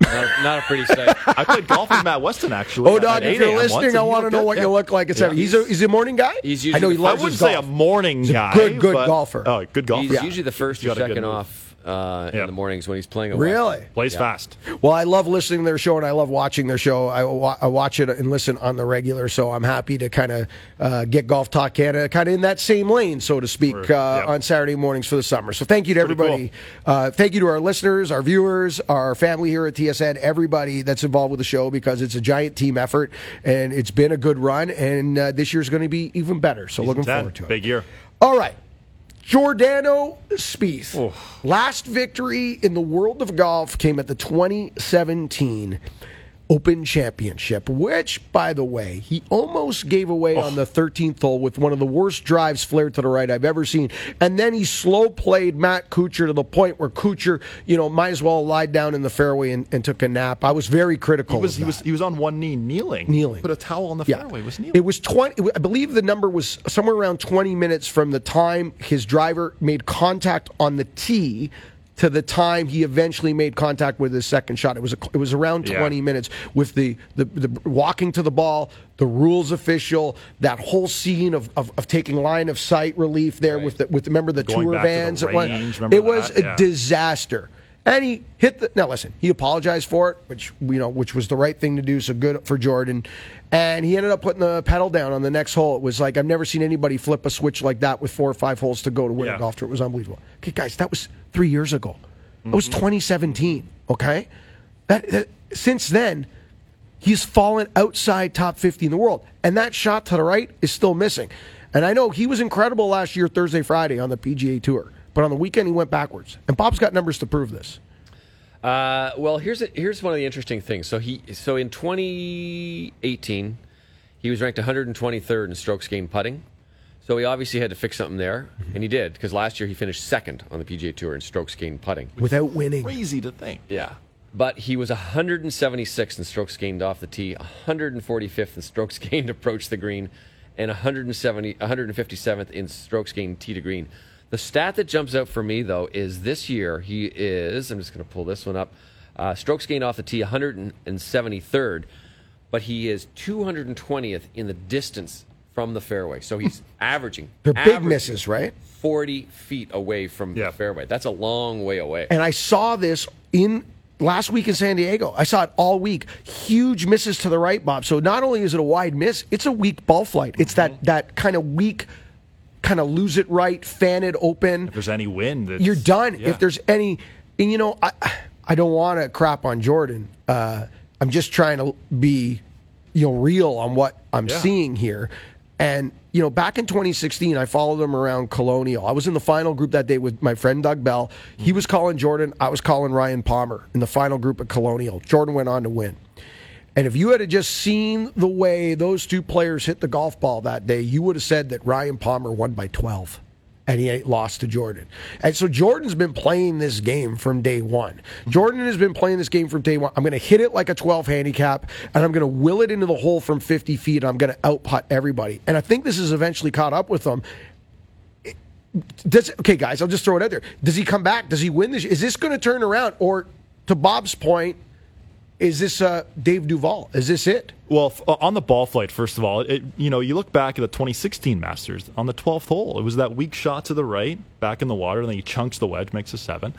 Not, not a pretty sight. I played golf with Matt Weston actually. Oh, at Dog, if you're listening, I he want to know what Yeah. you look like at Yeah. seven. He's a he's a morning guy. He's I usually know he the I wouldn't his say golf. a morning He's a guy. good, good but- golfer. Oh, good golfer. He's usually the first He's or got a second move. off uh, Yeah. in the mornings when he's playing a Really? Plays Yeah. fast. Well, I love listening to their show and I love watching their show. I, wa- I watch it and listen on the regular, so I'm happy to kind of uh, get Golf Talk Canada kind of in that same lane, so to speak, uh, yeah. on Saturday mornings for the summer. So thank you to Pretty everybody. Uh, thank you to our listeners, our viewers, our family here at TSN, everybody that's involved with the show because it's a giant team effort and it's been a good run. And uh, this year's going to be even better. So looking 10, forward to it. Big year. All right. Jordan Spieth. Last victory in the world of golf came at the 2017 Open Championship, which, by the way, he almost gave away on the 13th hole with one of the worst drives flared to the right I've ever seen. And then he slow played Matt Kuchar to the point where Kuchar, you know, might as well lied down in the fairway and, and took a nap. I was very critical. He was of he was he was on one knee kneeling. Kneeling. Put a towel on the Yeah. fairway. Was kneeling. It was 20, I believe the number was somewhere around 20 minutes from the time his driver made contact on the tee to the time he eventually made contact with his second shot. It was a, it was around Yeah. 20 minutes with the, the, the walking to the ball, the rules official, that whole scene of, of, of taking line of sight relief there with the, with remember the Going tour to the vans. It was- it was a Yeah. disaster. And he hit the now listen, he apologized for it, which you know, which was the right thing to do, so good for Jordan. And he ended up putting the pedal down on the next hole. It was like I've never seen anybody flip a switch like that with four or five holes to go to win Yeah. a golf tour. It was unbelievable. Okay, guys, that was three years ago. That Mm-hmm. was 2017. Okay, that, that since then, he's fallen outside top 50 in the world, and that shot to the right is still missing. And I know he was incredible last year, Thursday, Friday on the PGA Tour, but on the weekend he went backwards. And Bob's got numbers to prove this. Uh, well, here's a, here's one of the interesting things. So he so in 2018, he was ranked 123rd in strokes gained putting. So he obviously had to fix something there, and he did because last year he finished second on the PGA Tour in strokes gained putting. Without winning, crazy to think. Yeah. But he was 176 in strokes gained off the tee, 145th in strokes gained approach the green, and 170, 157th in strokes gained tee to green. The stat that jumps out for me, though, is this year he is, I'm just going to pull this one up, uh, strokes gained off the tee, 173rd, but he is 220th in the distance from the fairway. So he's averaging. They're big averaging misses, right? 40 feet away from the fairway. That's a long way away. And I saw this in last week in San Diego. I saw it all week. Huge misses to the right, Bob. So not only is it a wide miss, it's a weak ball flight. It's that that kind of weak, kind of lose it right, fan it open. If there's any wind, You're done. yeah. If there's any, and you know, I I don't want to crap on Jordan. Uh, I'm just trying to be, you know, real on what I'm Yeah. seeing here. And you know, back in 2016, I followed him around Colonial. I was in the final group that day with my friend Doug Bell. He was calling Jordan. I was calling Ryan Palmer in the final group at Colonial. Jordan went on to win. And if you had just seen the way those two players hit the golf ball that day, you would have said that Ryan Palmer won by 12 and he lost to Jordan. And so Jordan's been playing this game from day one. Jordan has been playing this game from day one. I'm going to hit it like a 12 handicap, and I'm going to will it into the hole from 50 feet. And I'm going to outputt everybody. And I think this has eventually caught up with them. Does okay, guys? I'll just throw it out there. Does he come back? Does he win this? Is this going to turn around? Or to Bob's point, is this uh, Dave Duval? Is this it? Well, uh, on the ball flight, first of all, it, you know, you look back at the 2016 Masters on the 12th hole. It was that weak shot to the right, back in the water, and then he chunks the wedge, makes a seven.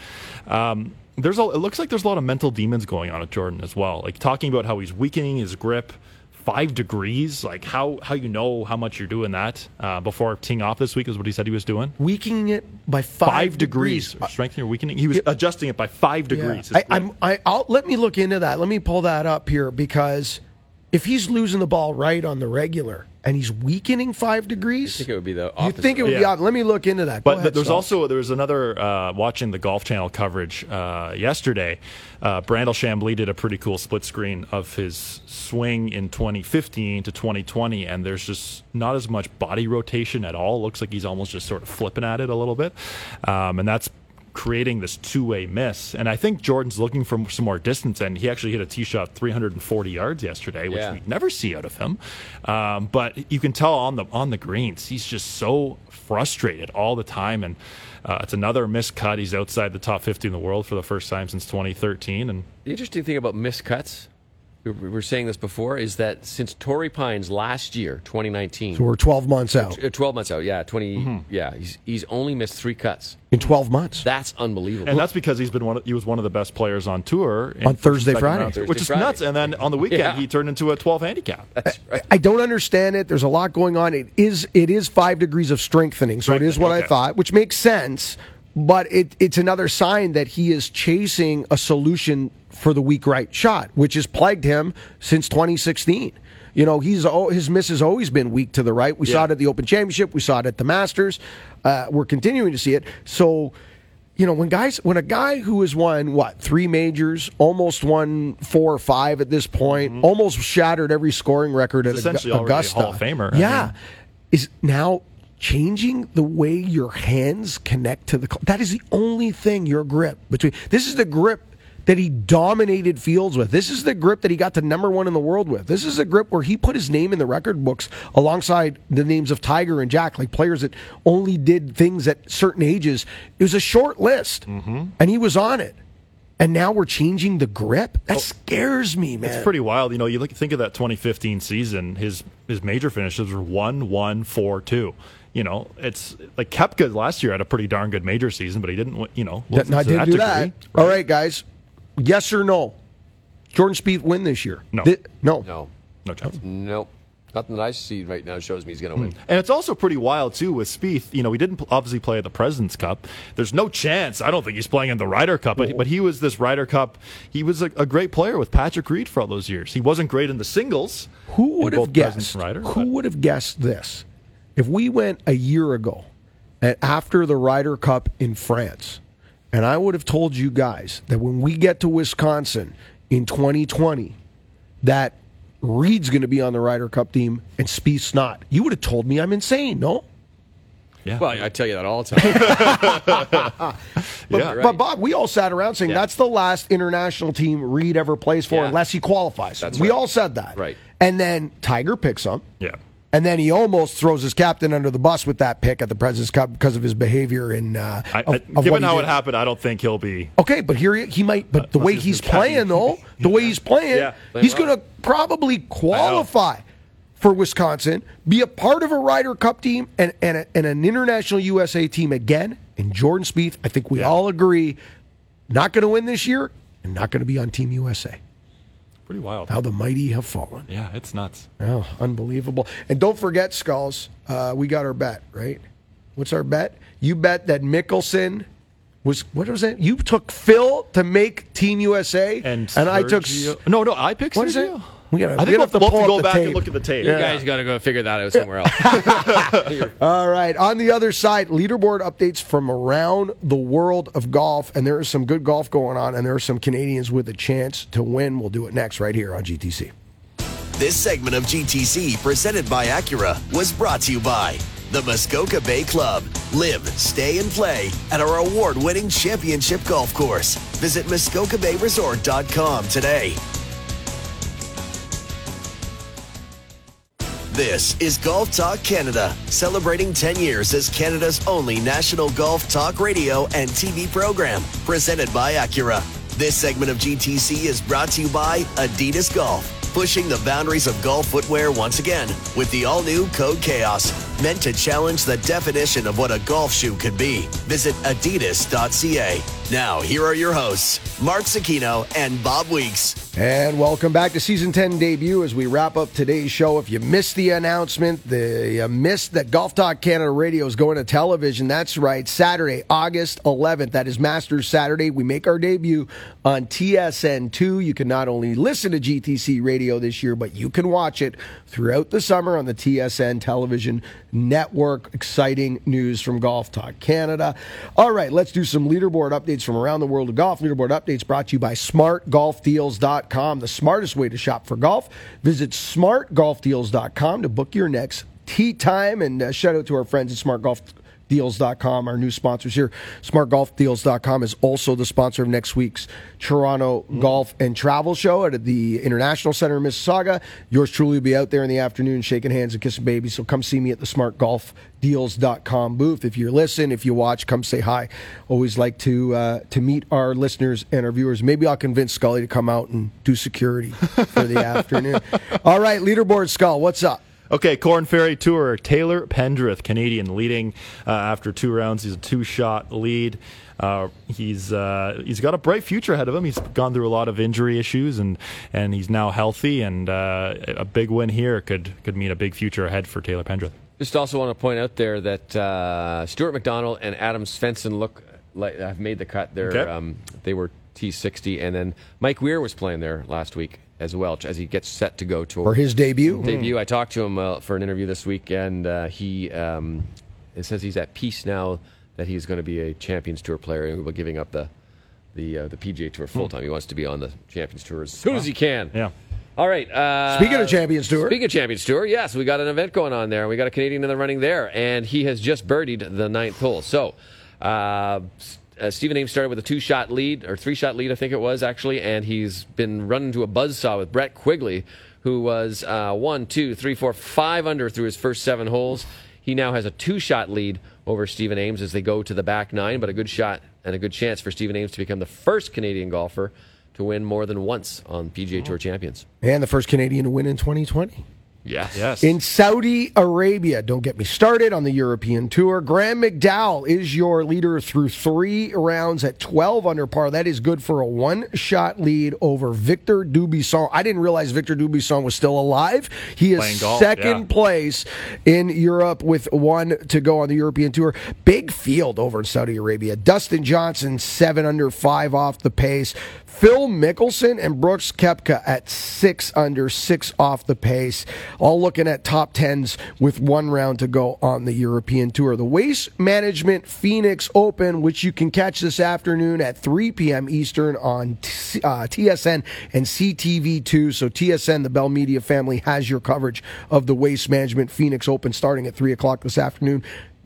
Um, there's a, it looks like there's a lot of mental demons going on at Jordan as well. Like talking about how he's weakening his grip, five degrees. Like how how you know how much you're doing that uh, before teeing off this week is what he said he was doing. Weakening it by five, degrees, or strengthening or weakening. He was adjusting it by five degrees. I, I'm, I, I'll let me look into that. Let me pull that up here because if he's losing the ball right on the regular and he's weakening five degrees, I think it would be the Opposite. you think it would be Yeah. off? Let me look into that. Go But ahead, there's Saul. also there was another uh, watching the Golf Channel coverage uh, yesterday. Uh, Brandel Chamblee did a pretty cool split screen of his swing in 2015 to 2020, and there's just not as much body rotation at all. Looks like he's almost just sort of flipping at it a little bit, um, and that's creating this two-way miss. And I think Jordan's looking for some more distance, and he actually hit a tee shot 340 yards yesterday, which Yeah. we never see out of him. Um, but you can tell on the on the greens, he's just so frustrated all the time, and uh, it's another missed cut. He's outside the top 50 in the world for the first time since 2013, and The interesting thing about missed cuts, we we were saying this before, is that since Torrey Pines last year, 2019, So we're 12 months out. uh, 12 months out, yeah, 20, Mm-hmm. yeah, he's, he's only missed three cuts. in 12 months. That's unbelievable. and that's because he's been one. Of, he was one of the best players on tour On Thursday, Friday. round, Thursday, which is Friday. nuts. And then on the weekend, Yeah. he turned into a 12 handicap. That's right. I don't understand it. There's a lot going on. It is it is five degrees of strengthening, so it is what I thought, which makes sense. But it, it's another sign that he is chasing a solution for the weak right shot, which has plagued him since 2016. You know, he's his miss has always been weak to the right. We saw it at the Open Championship. We saw it at the Masters. Uh, we're continuing to see it. So, you know, when guys, when a guy who has won what three majors, almost won four or five at this point, almost shattered every scoring record at He's Augu- essentially Augusta, Hall of Famer. I yeah, mean- is now changing the way your hands connect to the. cl- That is the only thing your grip between. This is the grip that he dominated fields with. This is the grip that he got to number one in the world with. This is a grip where he put his name in the record books alongside the names of Tiger and Jack, like players that only did things at certain ages. It was a short list, Mm-hmm. and he was on it. And now we're changing the grip. That scares me, man. It's pretty wild. You know, you look think of that 2015 season. His his major finishes were one, one, four, two. You know, it's like Koepka last year had a pretty darn good major season, but he didn't. You know, Yeah, wasn't no, didn't do degree. that. All right, guys. Yes or no? Jordan Spieth win this year? No. Thi- no. No, No chance. nope. Nothing that I see right now shows me he's going to win. Hmm. And it's also pretty wild too with Spieth. You know, he didn't obviously play at the Presidents Cup. There's no chance. I don't think he's playing in the Ryder Cup. But, but he was this Ryder Cup. He was a, a great player with Patrick Reed for all those years. He wasn't great in the singles. Who would have guessed? Ryder, who but- would have guessed this? If we went a year ago and after the Ryder Cup in France, and I would have told you guys that when we get to Wisconsin in 2020, that Reed's going to be on the Ryder Cup team and Spieth's not, you would have told me I'm insane, no? Yeah. Well, I tell you that all the time. But, Yeah. Right. but Bob, we all sat around saying Yeah. that's the last international team Reed ever plays for Yeah. unless he qualifies. That's we right. all said that. Right. And then Tiger picks him. Yeah. And then he almost throws his captain under the bus with that pick at the President's Cup because of his behavior in. Uh, of- I, of given he how it happened, I don't think he'll be. Okay, but here he, he might. But the way he's he's captain. playing, though, the way he's playing, Yeah. he's going to probably qualify for Wisconsin, be a part of a Ryder Cup team and and, a, and an international USA team again. And Jordan Spieth, I think we all agree, not going to win this year and not going to be on Team USA. Pretty wild. How the mighty have fallen. Yeah, it's nuts. Oh, unbelievable. And don't forget, Skulls, uh, we got our bet, right? What's our bet? You bet that Mickelson was, what was it? You took Phil to make Team USA, And, I took. No, no, I picked What is it? Sergio. We gotta, I think we'll, to we'll have to go back tape. and look at the tape. you guys got to go figure that out somewhere else. All right. On the other side, leaderboard updates from around the world of golf. And there is some good golf going on, and there are some Canadians with a chance to win. We'll do it next right here on GTC. This segment of GTC, presented by Acura, was brought to you by the Muskoka Bay Club. Live, stay, and play at our award winning championship golf course. Visit MuskokaBayResort.com today. This is Golf Talk Canada, celebrating 10 years as Canada's only national golf talk radio and TV program, presented by Acura. This segment of GTC is brought to you by Adidas Golf, pushing the boundaries of golf footwear once again with the all new Code Chaos, meant to challenge the definition of what a golf shoe could be. Visit adidas.ca. Now, here are your hosts, Mark Zecchino and Bob Weeks. And welcome back to season 10 debut as we wrap up today's show. If you missed the announcement, the missed that Golf Talk Canada Radio is going to television. That's right, Saturday, August 11th. That is Masters Saturday. We make our debut on TSN2. You can not only listen to GTC Radio this year, but you can watch it throughout the summer on the TSN television network. Exciting news from Golf Talk Canada. All right, let's do some leaderboard updates from around the world of golf. Leaderboard updates brought to you by smartgolfdeals.com, the smartest way to shop for golf. Visit smartgolfdeals.com to book your next tee time. And uh, shout out to our friends at Smart Golf deals.com our new sponsors here. Smartgolfdeals.com is also the sponsor of next week's toronto golf and travel show at the international center in mississauga. Yours truly will be out there in the afternoon shaking hands and kissing babies. So come see me at the smartgolfdeals.com booth. If you listen if you watch come say hi. Always like to uh, to meet our listeners and our viewers. Maybe i'll convince scully to come out and do security for the afternoon. All right leaderboard skull what's up Okay, Korn Ferry Tour. Taylor Pendrith, Canadian, leading uh, after two rounds. He's a two-shot lead. Uh, he's uh, he's got a bright future ahead of him. He's gone through a lot of injury issues, and and he's now healthy. And uh, a big win here could could mean a big future ahead for Taylor Pendrith. Just also want to point out there that uh, Stuart McDonald and Adam Svensson look like have made the cut. They're, Okay. um, they were T60, and then Mike Weir was playing there last week as well as he gets set to go to For his debut? Debut. I talked to him uh, for an interview this week, and uh, he um, it says he's at peace now that he's going to be a Champions Tour player and will be giving up the the uh, the PGA Tour full time. He wants to be on the Champions Tour as soon as he can. Yeah. All right. Uh, Speaking of Champions Tour. Speaking of Champions Tour, yes, we got an event going on there. We got a Canadian in the running there, and he has just birdied the ninth hole. So, uh, S- uh, Stephen Ames started with a two-shot lead or three-shot lead, I think it was actually, and he's been running to a buzzsaw with Brett Quigley, who was uh, one, two, three, four, five under through his first seven holes. He now has a two-shot lead over Stephen Ames as they go to the back nine, but a good shot and a good chance for Stephen Ames to become the first Canadian golfer to win more than once on PGA Tour Champions. and the first canadian to win in 2020 Yes. Yes. In Saudi Arabia, don't get me started on the European Tour. Graham McDowell is your leader through three rounds at 12 under par. That is good for a one shot lead over Victor Dubuisson. I didn't realize Victor Dubuisson was still alive. He is golf, second yeah. place in Europe with one to go on the European Tour. Big field over in Saudi Arabia. Dustin Johnson, seven under, five off the pace. Phil Mickelson and Brooks Koepka at six under, six off the pace. All looking at top tens with one round to go on the European Tour. The Waste Management Phoenix Open, which you can catch this afternoon at 3 p.m. Eastern on uh, TSN and CTV2. So TSN, the Bell Media family, has your coverage of the Waste Management Phoenix Open starting at 3 o'clock this afternoon.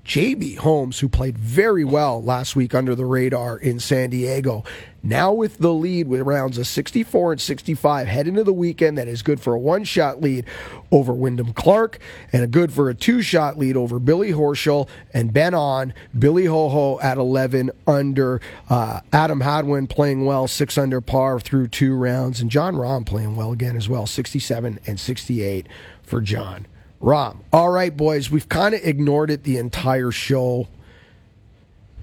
JB Holmes, who played very well last week under the radar in San Diego, now with the lead with rounds of 64 and 65, head into the weekend that is good for a one shot lead over Wyndham Clark and a good for a two shot lead over Billy Horschel and Ben An. Billy Ho Ho at 11 under. Uh, Adam Hadwin playing well, six under par through two rounds, and Jon Rahm playing well again as well, 67 and 68 for Jon. Rahm. All right, boys, we've kind of ignored it the entire show.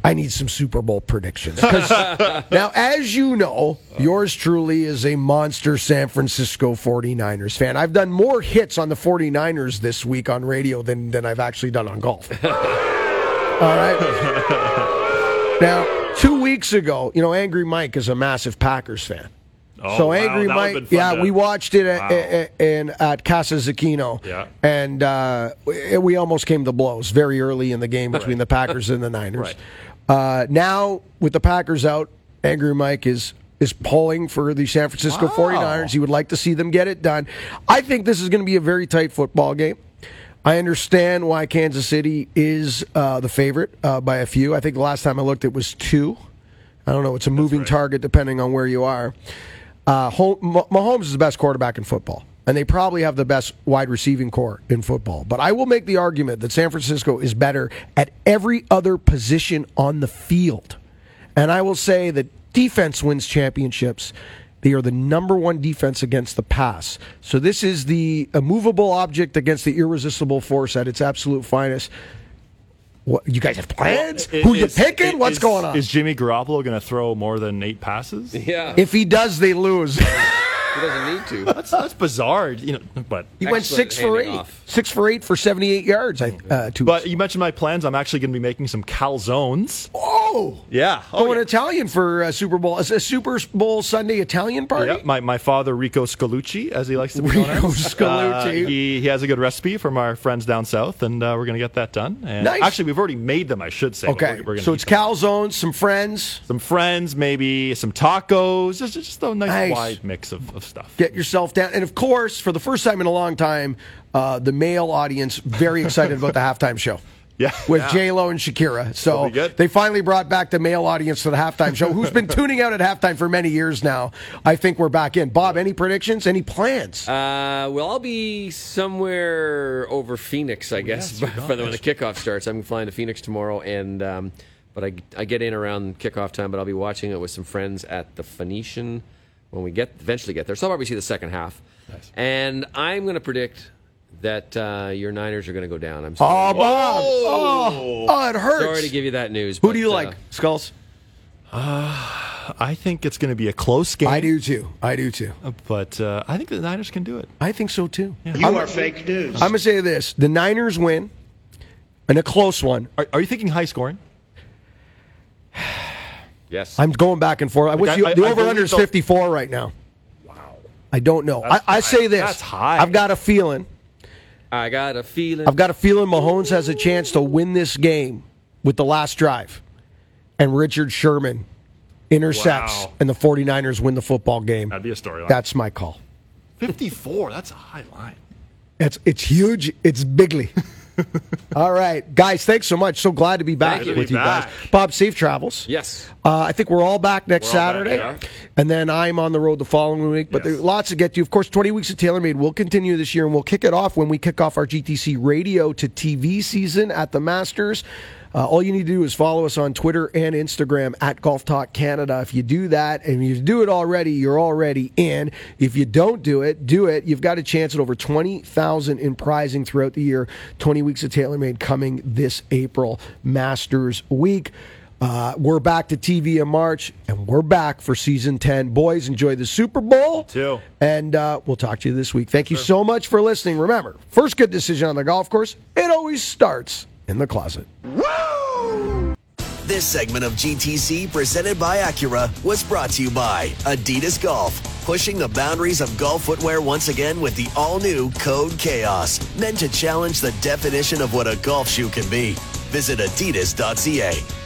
I need some Super Bowl predictions. now, as you know, yours truly is a monster San Francisco 49ers fan. I've done more hits on the 49ers this week on radio than, than I've actually done on golf. All right. Now, two weeks ago, you know, Angry Mike is a massive Packers fan. Oh, so wow, Angry that would've been Mike, yeah, to- we watched it at, Wow. at, in, at Casa Zecchino. Yeah. And uh, we, we almost came to blows very early in the game between the Packers and the Niners. Uh, now, with the Packers out, Angry Mike is is pulling for the San Francisco 49ers. He would like to see them get it done. I think this is going to be a very tight football game. I understand why Kansas City is uh, the favorite uh, by a few. I think the last time I looked, it was two. I don't know. It's a moving target depending on where you are. Uh, Mahomes is the best quarterback in football, and they probably have the best wide receiving core in football. But I will make the argument that San Francisco is better at every other position on the field. And I will say that defense wins championships. They are the number one defense against the pass. So this is the immovable object against the irresistible force at its absolute finest. What you guys have plans? Well, Who you is- picking? What's is- going on? Is Jimmy Garoppolo going to throw more than eight passes? Yeah. If he does, they lose. He doesn't need to. That's, that's bizarre, you know. But He went six for eight. off. Six for eight for 78 yards. I, uh, two. but you mentioned my plans. I'm actually going to be making some calzones. oh, Yeah. Oh, going yeah. Italian for uh, Super Bowl. Is a Super Bowl Sunday Italian party? Yep, my, my father Rico Scolucci, as he likes to be known Rico as. Scolucci. Uh, he, he has a good recipe from our friends down south, and uh, we're going to get that done. And Nice. Actually, we've already made them. I should say. Okay, we're, we're so it's them. calzones, some friends. some friends, maybe some tacos, just, just a nice, Nice. wide mix of, of stuff. Get yourself down, and of course, for the first time in a long time, uh, the male audience very excited about the halftime show. Yeah. with Yeah. J Lo and Shakira. So That'll be good. they finally brought back the male audience to the halftime show, who's been tuning out at halftime for many years now. I think we're back in. Bob, any predictions? Any plans? Uh, well, I'll be somewhere over Phoenix, I guess, yes, for the, when the kickoff starts. I'm flying to Phoenix tomorrow, and um, but I, I get in around kickoff time, but I'll be watching it with some friends at the Phoenician when we get eventually get there. So I'll probably see the second half, and I'm going to predict that uh, your Niners are going to go down. I'm oh, sorry. Bob! Oh, oh, it hurts. sorry to give you that news. Who but, do you uh, like, Skulls? I think it's going to be a close game. I do too. I do too. But uh, I think the Niners can do it. I think so too. You I'm, are fake news. I'm gonna say this: the Niners win, and a close one. Are, are you thinking high scoring? Yes. I'm going back and forth. I wish I- you, I- the over under is 54 right now. Wow. I don't know. I, I say this. That's high. I've got a feeling. I got a feeling. I've got a feeling Mahomes has a chance to win this game with the last drive, and Richard Sherman intercepts, Wow. and the 49ers win the football game. That'd be a storyline. That's my call. 54. That's a high line. It's it's huge. It's bigly. All right, guys. Thanks so much. So glad to be back with Be you guys. Bob, safe travels. yes. Uh, I think we're all back next all back, Saturday, yeah. and then I'm on the road the following week. But Yes. there's lots to get to. Of course, 20 weeks of TaylorMade will continue this year, and we'll kick it off when we kick off our GTC radio to TV season at the Masters. Uh, all you need to do is follow us on Twitter and Instagram at Golf Talk Canada. If you do that, and you do it already, you're already in. If you don't do it, do it. You've got a chance at over 20,000 in prizing throughout the year. 20 weeks of TaylorMade coming this April Masters week. Uh, we're back to TV in March, and we're back for season 10. Boys, enjoy the Super Bowl. too. And uh, we'll talk to you this week. Thank you so much for listening. Remember, first good decision on the golf course, it always starts in the closet. This segment of GTC presented by Acura was brought to you by Adidas Golf, pushing the boundaries of golf footwear once again with the all-new Code Chaos, meant to challenge the definition of what a golf shoe can be. Visit adidas.ca.